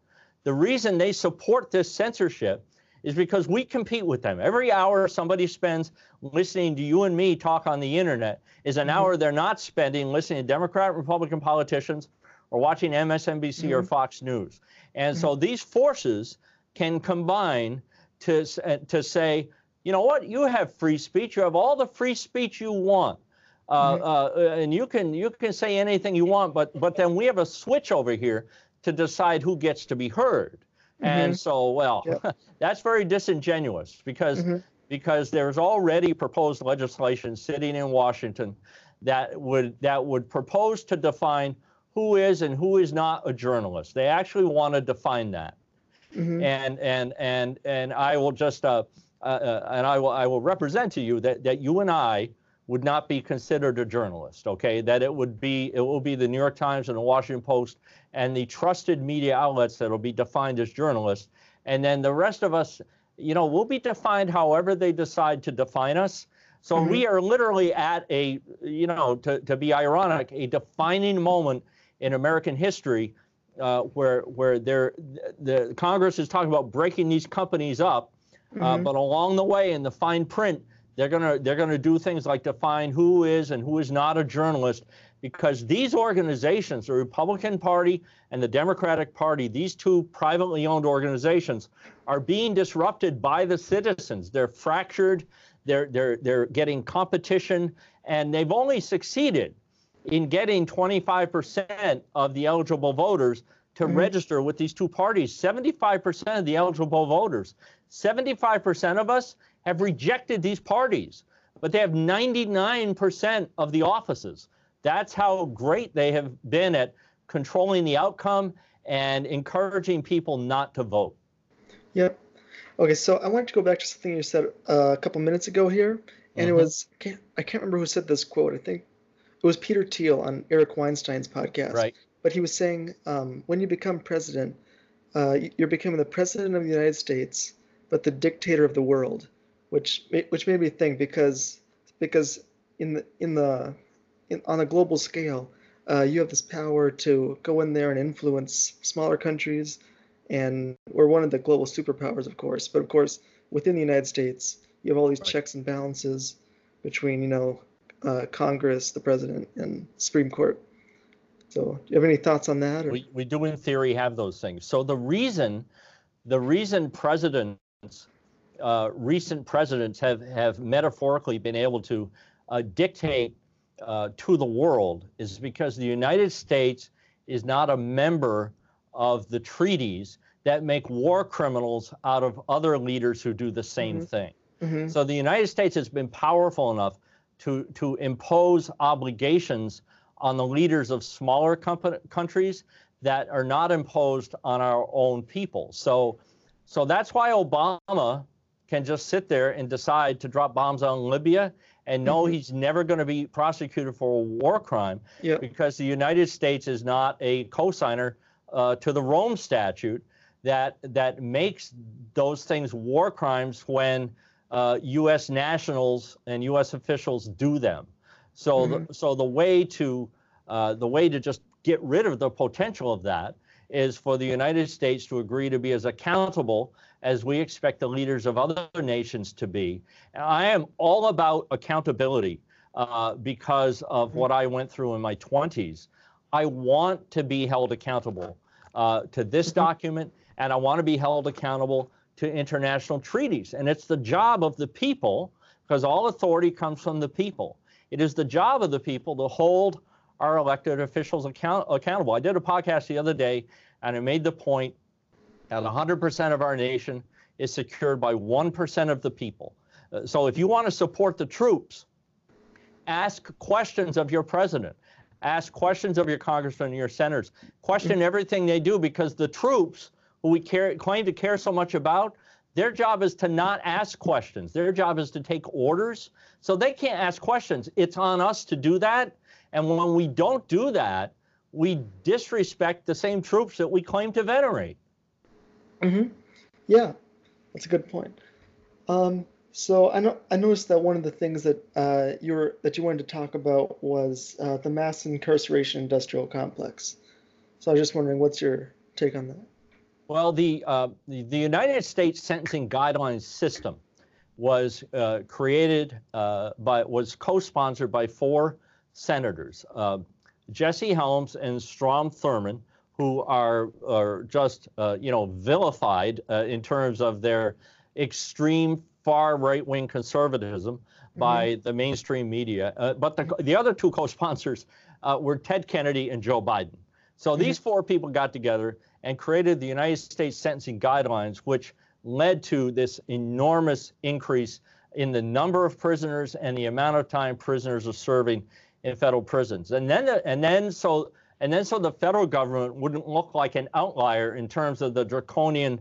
the reason they support this censorship is because we compete with them. Every hour somebody spends listening to you and me talk on the internet is an Mhm. hour they're not spending listening to Democrat, Republican politicians or watching MSNBC or Mhm. Fox News. And so these forces can combine to to say, you know what, you have free speech. You have all the free speech you want. Uh, mm-hmm. uh, and you can you can say anything you want, but but then we have a switch over here to decide who gets to be heard. Mm-hmm. And so, well, yep. that's very disingenuous because mm-hmm. because there's already proposed legislation sitting in Washington that would that would propose to define who is and who is not a journalist. They actually want to define that. Mm-hmm. And and and and I will just uh, uh, uh, and I will I will represent to you that that you and I would not be considered a journalist. Okay, that it would be it will be the New York Times and the Washington Post and the trusted media outlets that will be defined as journalists, and then the rest of us, you know, will be defined however they decide to define us. So mm-hmm. we are literally at a, you know, to, to be ironic, a defining moment in American history uh, where where there the Congress is talking about breaking these companies up, uh, mm-hmm. but along the way in the fine print, they're gonna they're gonna do things like define who is and who is not a journalist, because these organizations, the Republican Party and the Democratic Party, these two privately owned organizations, are being disrupted by the citizens. They're fractured. They're they're they're getting competition, and they've only succeeded in getting 25% of the eligible voters to mm-hmm. register with these two parties. 75% of the eligible voters, 75% of us have rejected these parties, but they have 99% of the offices. That's how great they have been at controlling the outcome and encouraging people not to vote. Yep. Okay, so I wanted to go back to something you said uh, a couple minutes ago here, and mm-hmm. it was I can't, I can't remember who said this quote. I think it was Peter Thiel on Eric Weinstein's podcast. Right. But he was saying um, when you become president, uh, you're becoming the president of the United States, but the dictator of the world, which which made me think because because in the in the in, on a global scale, uh, you have this power to go in there and influence smaller countries, and we're one of the global superpowers, of course. But of course, within the United States, you have all these right. checks and balances between you know uh, Congress, the president, and Supreme Court. So, do you have any thoughts on that? Or? We, we do, in theory, have those things. So the reason, the reason presidents, uh, recent presidents have have metaphorically been able to uh, dictate uh, to the world is because the United States is not a member of the treaties that make war criminals out of other leaders who do the same mm-hmm. thing. Mm-hmm. So the United States has been powerful enough to, to impose obligations on the leaders of smaller countries that are not imposed on our own people. So, so that's why Obama can just sit there and decide to drop bombs on Libya and no, mm-hmm. he's never going to be prosecuted for a war crime yep. because the United States is not a cosigner uh, to the Rome Statute that that makes those things war crimes when uh, U.S. nationals and U.S. officials do them. So, mm-hmm. the, so the way to uh, the way to just get rid of the potential of that is for the United States to agree to be as accountable as we expect the leaders of other nations to be. And I am all about accountability uh, because of mm-hmm. what I went through in my 20s. I want to be held accountable uh, to this mm-hmm. document, and I want to be held accountable to international treaties. And it's the job of the people, because all authority comes from the people. It is the job of the people to hold our elected officials account- accountable. I did a podcast the other day, and I made the point that 100% of our nation is secured by 1% of the people. Uh, so if you want to support the troops, ask questions of your president, ask questions of your congressmen and your senators, question everything they do because the troops who we care, claim to care so much about, their job is to not ask questions. Their job is to take orders. So they can't ask questions. It's on us to do that. And when we don't do that, we disrespect the same troops that we claim to venerate. Mm-hmm. Yeah, that's a good point. Um, so I know I noticed that one of the things that uh, you were that you wanted to talk about was uh, the mass incarceration industrial complex. So I was just wondering, what's your take on that? Well, the, uh, the, the, United States sentencing guidelines system was uh, created uh, by, was co-sponsored by four senators, uh, Jesse Helms and Strom Thurmond, who are, are just, uh, you know, vilified uh, in terms of their, extreme far right wing conservatism by mm-hmm. the mainstream media. Uh, but the, the other two co sponsors uh, were Ted Kennedy and Joe Biden. So mm-hmm. these four people got together and created the United States Sentencing Guidelines, which led to this enormous increase in the number of prisoners and the amount of time prisoners are serving in federal prisons. And then, and then so, and then so the federal government wouldn't look like an outlier in terms of the draconian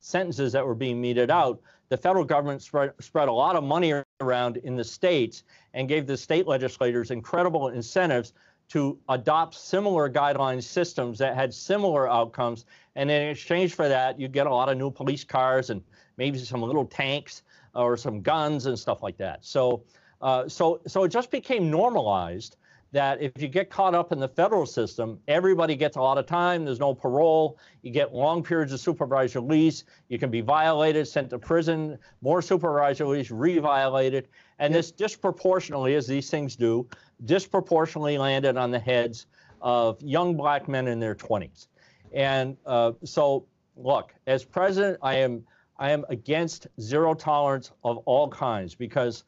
sentences that were being meted out. The federal government spread, spread a lot of money around in the states and gave the state legislators incredible incentives to adopt similar guideline systems that had similar outcomes. And in exchange for that, you get a lot of new police cars and maybe some little tanks or some guns and stuff like that. So, uh, so, so it just became normalized that if you get caught up in the federal system, everybody gets a lot of time. There's no parole. You get long periods of supervised release. You can be violated, sent to prison, more supervised release, re-violated. And this disproportionately, as these things do, disproportionately landed on the heads of young black men in their 20s. And uh, so, look, as president, I am I am against zero tolerance of all kinds because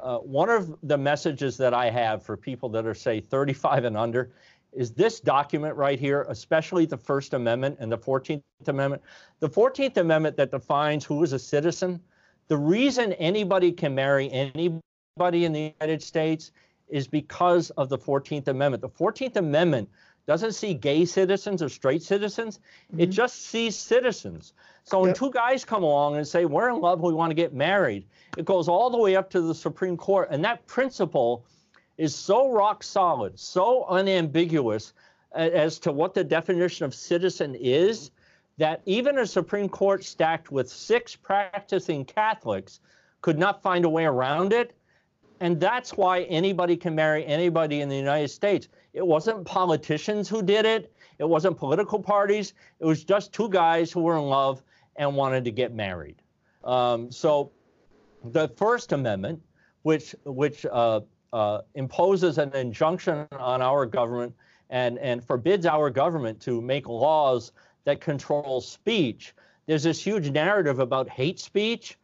uh, one of the messages that I have for people that are, say, 35 and under is this document right here, especially the First Amendment and the 14th Amendment. The 14th Amendment that defines who is a citizen, the reason anybody can marry anybody in the United States is because of the 14th Amendment. The 14th Amendment doesn't see gay citizens or straight citizens, mm-hmm. it just sees citizens. So when yep. two guys come along and say, We're in love, we want to get married, it goes all the way up to the Supreme Court. And that principle is so rock solid, so unambiguous as to what the definition of citizen is that even a Supreme Court stacked with six practicing Catholics could not find a way around it. And that's why anybody can marry anybody in the United States. It wasn't politicians who did it. It wasn't political parties. It was just two guys who were in love and wanted to get married. Um, so the First Amendment, which which uh, uh, imposes an injunction on our government and and forbids our government to make laws that control speech. There's this huge narrative about hate speech,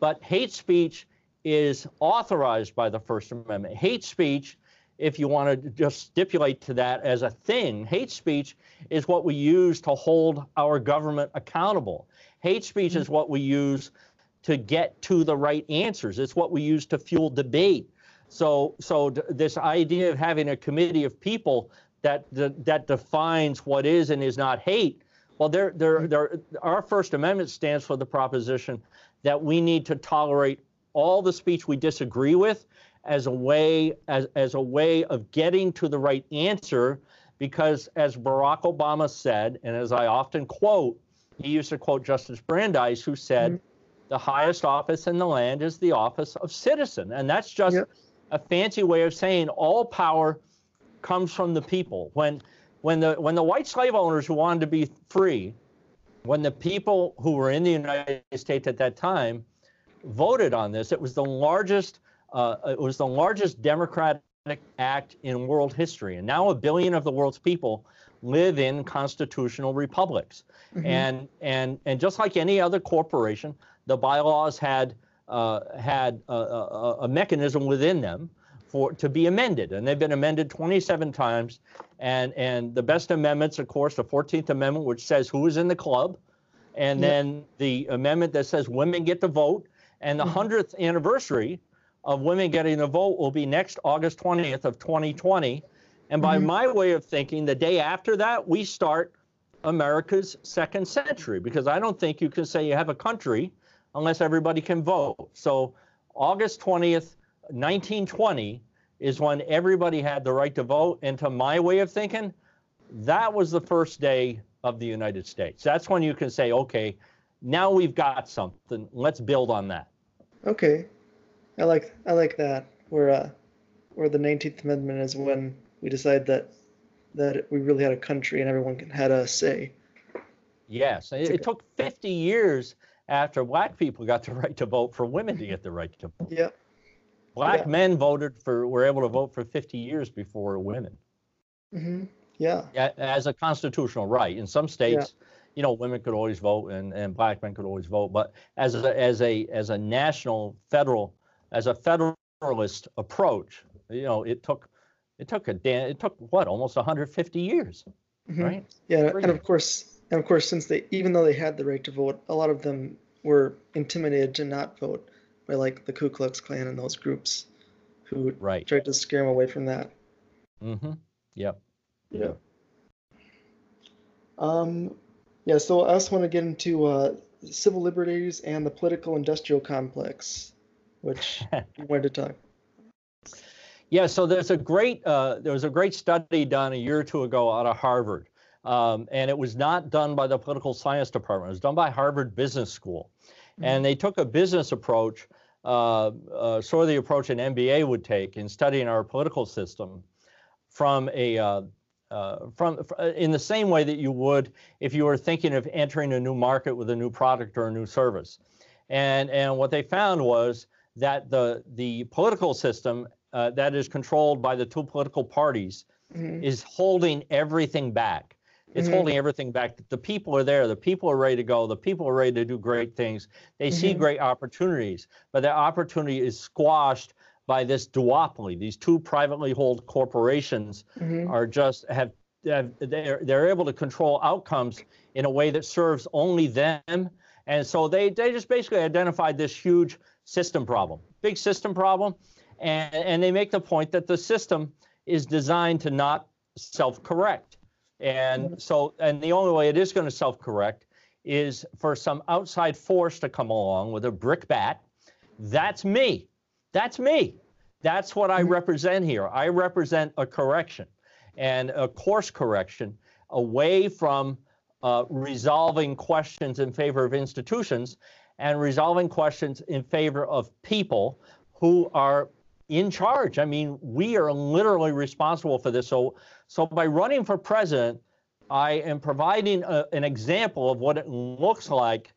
but hate speech is authorized by the First Amendment. Hate speech if you want to just stipulate to that as a thing, hate speech is what we use to hold our government accountable. Hate speech is mm-hmm. what we use to get to the right answers. It's what we use to fuel debate. So, so this idea of having a committee of people that that, that defines what is and is not hate. Well, there, there, there, our First Amendment stands for the proposition that we need to tolerate all the speech we disagree with as a way as, as a way of getting to the right answer because as Barack Obama said and as I often quote he used to quote Justice Brandeis who said mm-hmm. the highest office in the land is the office of citizen and that's just yep. a fancy way of saying all power comes from the people when when the when the white slave owners who wanted to be free when the people who were in the United States at that time voted on this it was the largest uh, it was the largest democratic act in world history. And now a billion of the world's people live in constitutional republics. Mm-hmm. And, and, and just like any other corporation, the bylaws had, uh, had a, a, a, mechanism within them for, to be amended. And they've been amended 27 times. And, and the best amendments, of course, the 14th Amendment, which says who is in the club. And then the amendment that says women get to vote. And the 100th mm-hmm. anniversary of women getting a vote will be next August 20th of 2020. And by mm-hmm. my way of thinking, the day after that, we start America's second century because I don't think you can say you have a country unless everybody can vote. So August 20th, 1920 is when everybody had the right to vote. And to my way of thinking, that was the first day of the United States. That's when you can say, okay, now we've got something. Let's build on that. Okay. I like I like that where uh, where the 19th Amendment is when we decide that that we really had a country and everyone had a say. Yes, it, it took 50 years after black people got the right to vote for women to get the right to vote. Yeah. Black yeah. men voted for were able to vote for 50 years before women. Mm-hmm. Yeah. As a constitutional right. In some states, you know, women could always vote and, and black men could always vote. But as a, as a as a national federal as a federalist approach, you know, it took it took a damn it took what almost 150 years, mm-hmm. right? Yeah, and of course, and of course, since they even though they had the right to vote, a lot of them were intimidated to not vote by like the Ku Klux Klan and those groups who right. tried to scare them away from that. Mm-hmm. Yep. Yeah. Um, yeah. So I also want to get into uh, civil liberties and the political industrial complex, which you wanted to talk. Yeah. So there's a great uh, there was a great study done a year or two ago out of Harvard. Um, and it was not done by the political science department. It was done by Harvard Business School. Mm-hmm. And they took a business approach, uh, uh, sort of the approach an MBA would take in studying our political system from a uh, from uh, in the same way that you would if you were thinking of entering a new market with a new product or a new service. And and what they found was that the the political system uh, that is controlled by the two political parties mm-hmm. is holding everything back. It's mm-hmm. holding everything back. The people are there. The people are ready to go. The people are ready to do great things. They mm-hmm. see great opportunities, but that opportunity is squashed by this duopoly. These two privately held corporations mm-hmm. are just have, have they're they're able to control outcomes in a way that serves only them. And so they they just basically identified this huge system problem, big system problem, and and they make the point that the system is designed to not self-correct. And mm-hmm. so and the only way it is going to self-correct is for some outside force to come along with a brick bat. That's me. That's me. That's what I mm-hmm. represent here. I represent a correction and a course correction away from uh, resolving questions in favor of institutions and resolving questions in favor of people who are in charge. I mean, we are literally responsible for this. So, so by running for president, I am providing a, an example of what it looks like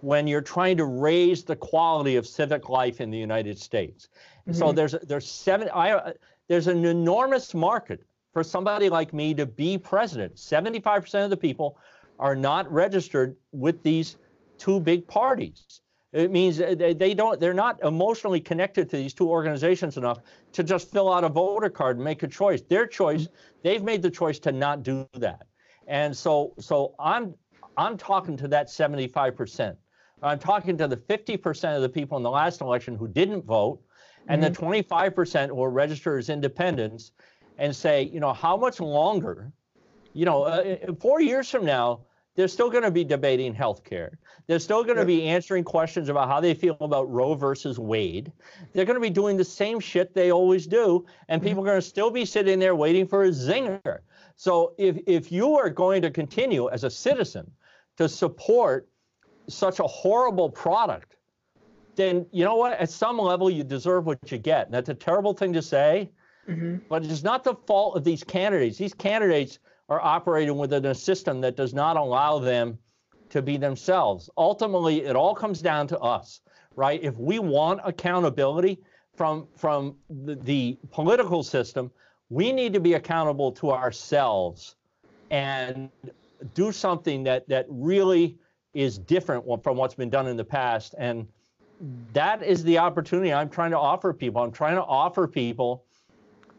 when you're trying to raise the quality of civic life in the United States. Mm-hmm. So there's there's seven I there's an enormous market for somebody like me to be president. 75% of the people are not registered with these two big parties. It means they don't they're not emotionally connected to these two organizations enough to just fill out a voter card and make a choice. Their choice, they've made the choice to not do that. And so so I'm I'm talking to that 75%. I'm talking to the 50% of the people in the last election who didn't vote and mm-hmm. the 25% who are registered as independents and say, you know, how much longer, you know, uh, uh four years from now, they're still going to be debating health care. They're still going to be answering questions about how they feel about Roe versus Wade. They're going to be doing the same shit they always do, and mm-hmm. people are going to still be sitting there waiting for a zinger. So if, if you are going to continue as a citizen to support such a horrible product, then you know what? At some level, you deserve what you get. And that's a terrible thing to say, mm-hmm. but it's not the fault of these candidates. These candidates are operating within a system that does not allow them to be themselves. Ultimately, it all comes down to us, right? If we want accountability from from the, the political system, we need to be accountable to ourselves and do something that that really is different from what's been done in the past. And that is the opportunity I'm trying to offer people. I'm trying to offer people,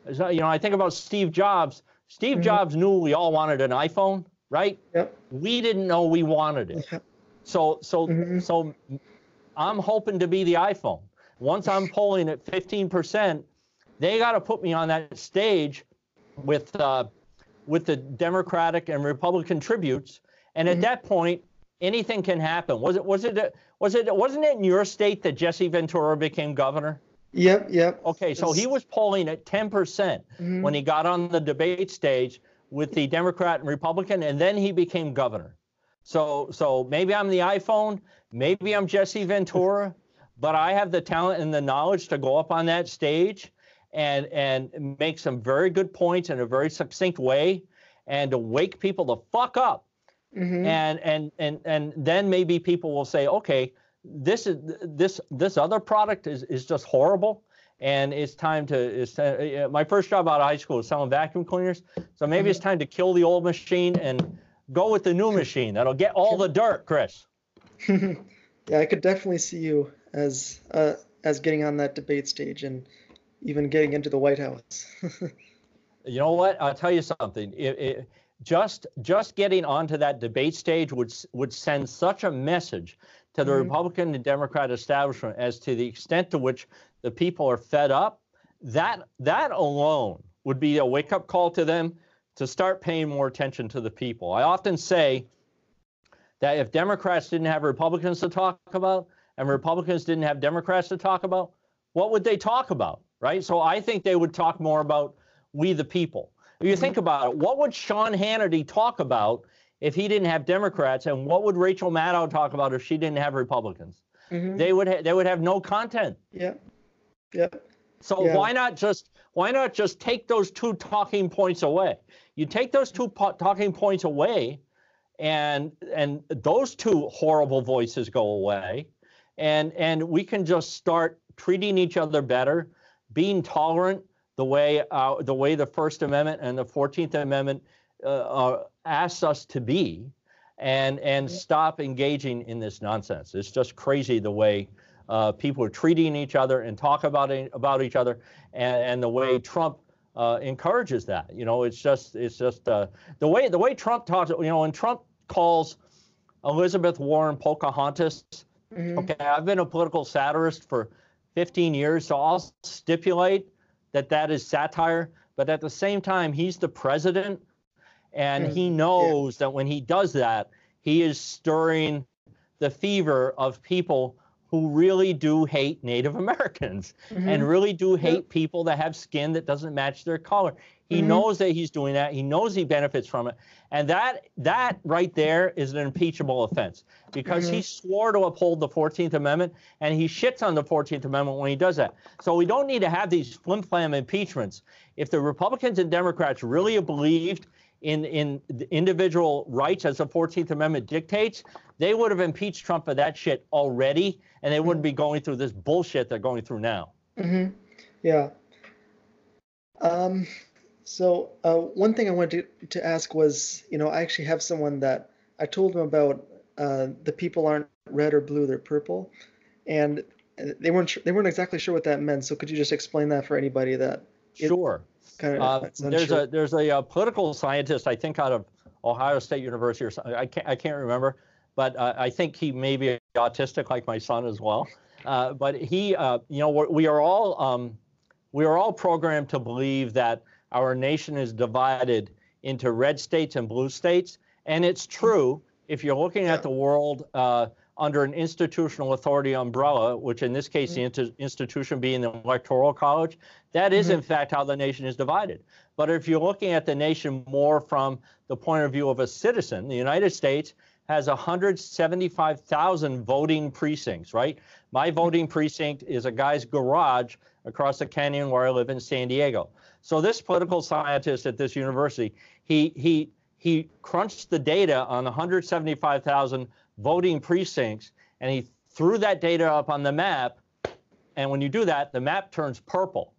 you know, I think about Steve Jobs. Steve mm-hmm. Jobs knew we all wanted an iPhone, right? Yep. We didn't know we wanted it. Yep. So, so, mm-hmm. so I'm hoping to be the iPhone. Once I'm polling at 15%, they got to put me on that stage with uh, with the Democratic and Republican tributes, and mm-hmm. at that point, anything can happen. Was it was it was it wasn't it in your state that Jesse Ventura became governor? Yep, yep. Okay, so he was polling at 10% mm hmm when he got on the debate stage with the Democrat and Republican, and then he became governor. So so maybe I'm the iPhone, maybe I'm Jesse Ventura, but I have the talent and the knowledge to go up on that stage and and make some very good points in a very succinct way and to wake people the fuck up Mm-hmm. And and and and then maybe people will say, okay, this is this this other product is is just horrible, and it's time to. It's uh, my first job out of high school was selling vacuum cleaners, so maybe mm-hmm. it's time to kill the old machine and go with the new machine. That'll get all the dirt, Chris. yeah, I could definitely see you as uh, as getting on that debate stage and even getting into the White House. you know what? I'll tell you something. It, it, just just getting onto that debate stage would would send such a message to the mm-hmm. Republican and Democrat establishment as to the extent to which the people are fed up. That that alone would be a wake up call to them to start paying more attention to the people. I often say that if Democrats didn't have Republicans to talk about and Republicans didn't have Democrats to talk about, what would they talk about? Right? So I think they would talk more about we the people. If you mm-hmm. think about it, what would Sean Hannity talk about if he didn't have Democrats, and what would Rachel Maddow talk about if she didn't have Republicans? Mm-hmm. They would ha- they would have no content. Yeah, yeah. So yeah. why not just why not just take those two talking points away? You take those two po- talking points away, and and those two horrible voices go away, and and we can just start treating each other better, being tolerant the way uh, the way the First Amendment and the Fourteenth Amendment uh, uh, asks us to be, and and stop engaging in this nonsense. It's just crazy the way uh, people are treating each other and talk about about each other, and, and the way Trump uh, encourages that. You know, it's just it's just uh, the way the way Trump talks. You know, when Trump calls Elizabeth Warren Pocahontas. Mm-hmm. Okay, I've been a political satirist for 15 years, so I'll stipulate that that is satire. But at the same time, he's the president, and mm-hmm. he knows yeah. that when he does that, he is stirring the fever of people who really do hate Native Americans mm-hmm. and really do hate people that have skin that doesn't match their color. He mm-hmm. knows that he's doing that. He knows he benefits from it. And that that right there is an impeachable offense because mm-hmm. he swore to uphold the 14th Amendment and he shits on the 14th Amendment when he does that. So we don't need to have these flim flam impeachments. If the Republicans and Democrats really believed in, in individual rights as the 14th Amendment dictates, they would have impeached Trump for that shit already, and they wouldn't be going through this bullshit they're going through now. Mm-hmm. Yeah. Um, so uh, one thing I wanted to, to ask was, you know, I actually have someone that I told him about uh, the people aren't red or blue, they're purple, and they weren't they weren't exactly sure what that meant. So could you just explain that for anybody that? Sure. Kind of uh, there's a there's a, a, uh, political scientist I think out of Ohio State University or something. I can't I can't remember but uh, I think he may be autistic like my son as well. Uh, but he, uh, you know, we're, we are all um, we are all programmed to believe that our nation is divided into red states and blue states, and it's true if you're looking at the world uh, under an institutional authority umbrella, which in this case mm-hmm. the inter- institution being the electoral college, that is mm-hmm. in fact how the nation is divided. But if you're looking at the nation more from the point of view of a citizen, the United States has 175,000 voting precincts, right? My voting precinct is a guy's garage across the canyon where I live in San Diego. So this political scientist at this university, he he he crunched the data on 175,000 voting precincts and he threw that data up on the map. And when you do that, the map turns purple.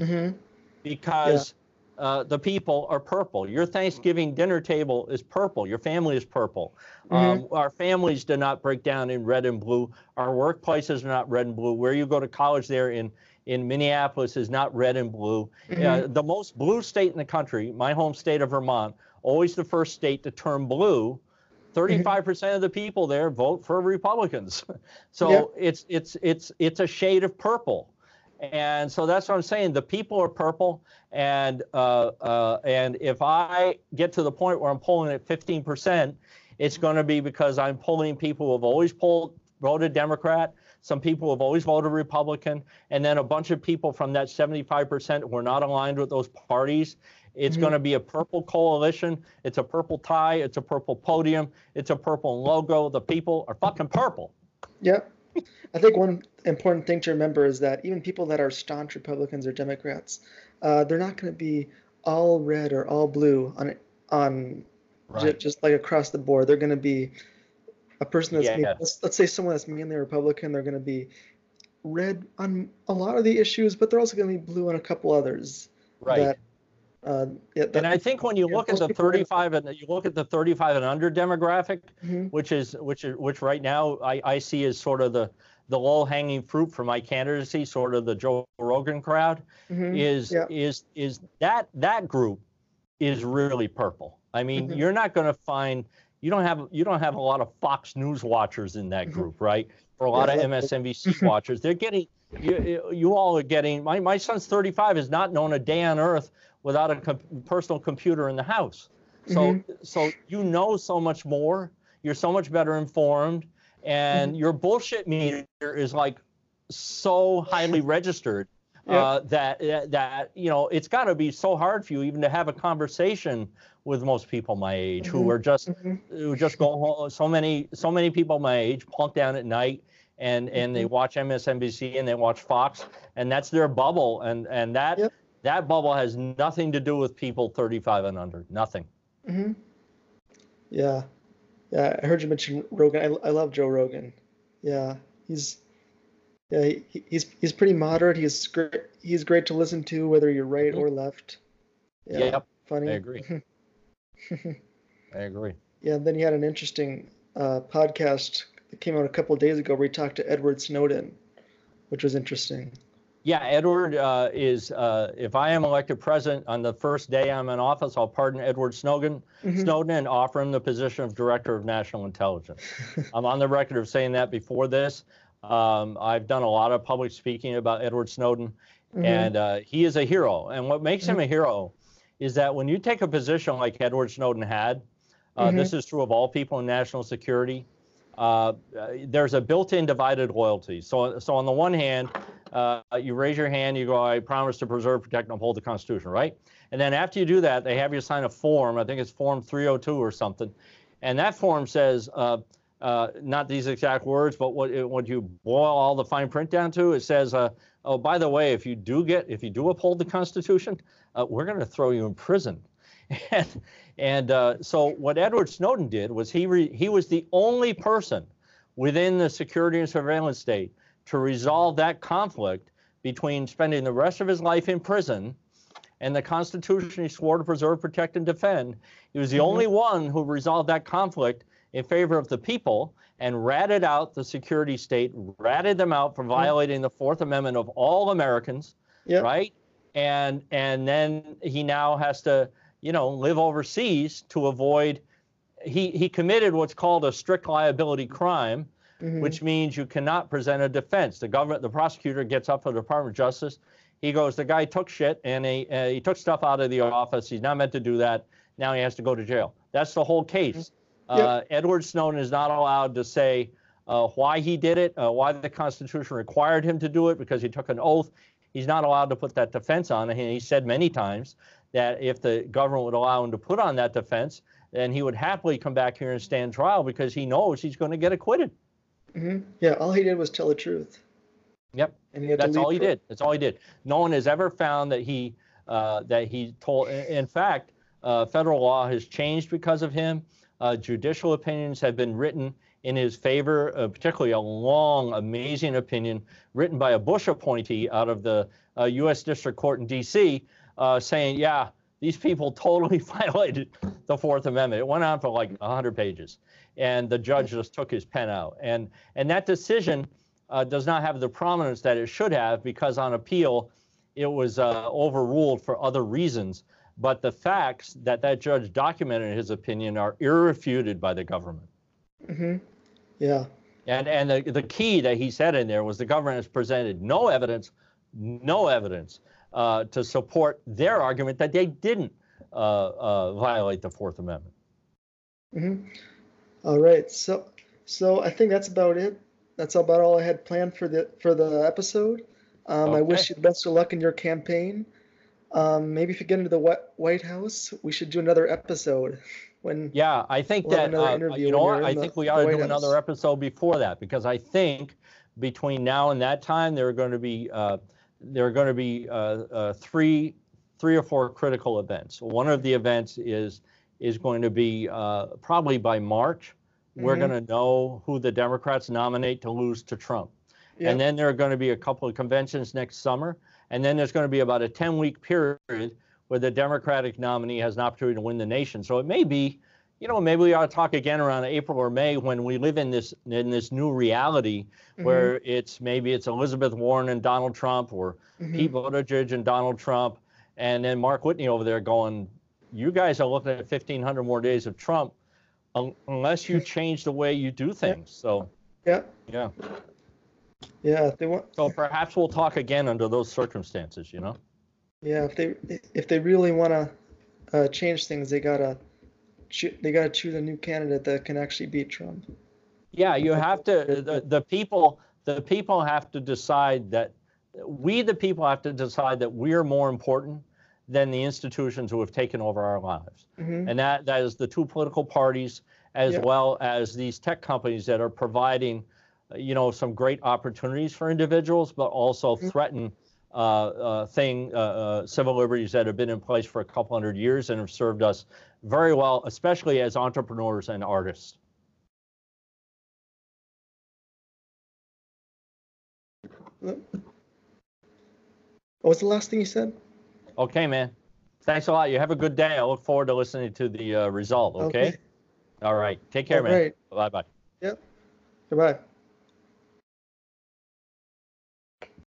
Mm-hmm. Because uh, the people are purple. Your Thanksgiving dinner table is purple. Your family is purple. Mm-hmm. Um, our families do not break down in red and blue. Our workplaces are not red and blue. Where you go to college there in in Minneapolis is not red and blue. Mm-hmm. Uh, the most blue state in the country, my home state of Vermont, always the first state to turn blue. 35 mm-hmm. percent of the people there vote for Republicans. so yep. it's it's it's it's a shade of purple. And so that's what I'm saying. The people are purple, and uh, uh, and if I get to the point where I'm polling at 15%, it's going to be because I'm polling people who have always polled, voted Democrat, some people have always voted Republican, and then a bunch of people from that 75% who are not aligned with those parties. It's mm-hmm. going to be a purple coalition. It's a purple tie. It's a purple podium. It's a purple logo. The people are fucking purple. Yep. I think one important thing to remember is that even people that are staunch Republicans or Democrats, uh, they're not going to be all red or all blue on on right. j- just like across the board. They're going to be a person that's yeah. let's, let's say someone that's mainly Republican. They're going to be red on a lot of the issues, but they're also going to be blue on a couple others. Right. That Uh, yeah, And I think when you yeah, look at the people are- 35 and you look at the 35 and under demographic, Mhm. which is which is which right now I, I see as sort of the the low hanging fruit for my candidacy, sort of the Joe Rogan crowd, Mhm. is Yeah. is is that that group is really purple. I mean, Mhm. you're not going to find you don't have you don't have a lot of Fox News watchers in that Mhm. group, right? Or a lot of MSNBC watchers. They're getting you you all are getting. My my son's 35 has not known a day on earth without a com- personal computer in the house. So Mhm. so you know so much more. You're so much better informed, and your bullshit meter is like so highly registered. Uh, that that you know it's got to be so hard for you even to have a conversation with most people my age who Mhm. are just Mhm. who just go home. So many so many people my age plunk down at night and and they Mhm. watch MSNBC and they watch Fox and that's their bubble and and that Yep. that bubble has nothing to do with people 35 and under. Nothing. Mhm. Yeah, yeah. I heard you mention Rogan. I, I love Joe Rogan. Yeah, he's yeah he, he's he's pretty moderate. He's great. He's great to listen to, whether you're right Mhm. or left. Yeah, Yep, funny. I agree. I agree. Yeah, and then he had an interesting uh, podcast that came out a couple of days ago where he talked to Edward Snowden, which was interesting. Yeah, Edward uh, is. Uh, if I am elected president on the first day I'm in office, I'll pardon Edward Snowden, Mhm. Snowden, and offer him the position of director of national intelligence. I'm on the record of saying that before this. Um, I've done a lot of public speaking about Edward Snowden, Mhm. and uh, he is a hero. And what makes him a hero is that when you take a position like Edward Snowden had, uh, Mhm. this is true of all people in national security. Uh, uh, there's a built-in divided loyalty. So, so on the one hand, uh, you raise your hand, you go, "I promise to preserve, protect, and uphold the Constitution," right? And then after you do that, they have you sign a form. I think it's Form 302 or something, and that form says. Uh, not these exact words, but what it- what you boil all the fine print down to, it says, uh, "Oh, by the way, if you do get, if you do uphold the Constitution, uh, we're going to throw you in prison." and and uh, so what Edward Snowden did was he re, he was the only person within the security and surveillance state to resolve that conflict between spending the rest of his life in prison and the Constitution he swore to preserve, protect, and defend. He was the Mhm. only one who resolved that conflict in favor of the people and ratted out the security state, ratted them out for violating the Fourth Amendment of all Americans, Yep. right? And and then he now has to, you know, live overseas to avoid. He he committed what's called a strict liability crime, Mhm. which means you cannot present a defense. The government, the prosecutor gets up for the Department of Justice. He goes, the guy took shit and he, uh, he took stuff out of the office. He's not meant to do that. Now he has to go to jail. That's the whole case. Uh, Edward Snowden is not allowed to say uh, why he did it, uh, why the Constitution required him to do it, because he took an oath. He's not allowed to put that defense on. And he said many times that if the government would allow him to put on that defense, then he would happily come back here and stand trial because he knows he's going to get acquitted. Mhm. Yeah, all he did was tell the truth. Yep. And he That's all he for- did. That's all he did. No one has ever found that he uh, that he told. In fact, uh, federal law has changed because of him. Uh, judicial opinions have been written in his favor, uh, particularly a long, amazing opinion written by a Bush appointee out of the uh, U.S. District Court in D.C., uh, saying, "Yeah, these people totally violated the Fourth Amendment." It went on for like 100 pages, and the judge just took his pen out. And and that decision uh, does not have the prominence that it should have because on appeal, it was uh, overruled for other reasons. But the facts that that judge documented in his opinion are irrefuted by the government. Mhm. Yeah. And and the, the key that he said in there was the government has presented no evidence, no evidence uh, to support their argument that they didn't uh, uh, violate the Fourth Amendment. Mhm. All right. So so I think that's about it. That's about all I had planned for the for the episode. Um, I wish you the best of luck in your campaign. Um, maybe if you get into the White House, we should do another episode when Yeah, I think We'll that uh, you know what? I in the- think we ought to White do another episode before that because I think between now and that time there are going to be uh, there are going to be uh, uh, three three or four critical events. One of the events is is going to be uh, probably by March. We're Mhm. going to know who the Democrats nominate to lose to Trump. Yeah. And then there are going to be a couple of conventions next summer. And then there's going to be about a 10 week period where the Democratic nominee has an opportunity to win the nation. So it may be, you know, maybe we ought to talk again around April or May when we live in this in this new reality Mhm. where it's maybe it's Elizabeth Warren and Donald Trump or Mhm. Pete Buttigieg and Donald Trump, and then Mark Whitney over there going, "You guys are looking at 1,500 more days of Trump, unless you change the way you do things." So Yeah. yeah, Yeah. If they want. so perhaps we'll talk again under those circumstances. You know. Yeah. If they if they really want to uh, change things, they gotta they gotta choose a new candidate that can actually beat Trump. Yeah, you have to. The, the people, the people have to decide that we, the people, have to decide that we're more important than the institutions who have taken over our lives, hmm and that that is the two political parties as Yeah. well as these tech companies that are providing, you know, some great opportunities for individuals, but also Mhm. threaten. Uh, uh, thing, uh, uh, civil liberties that have been in place for a couple hundred years and have served us very well, especially as entrepreneurs and artists. What was the last thing you said? Okay, man. Thanks a lot. You have a good day. I look forward to listening to the uh, result. Okay? All right. Take care, All man. right. Bye bye. Yep. Goodbye.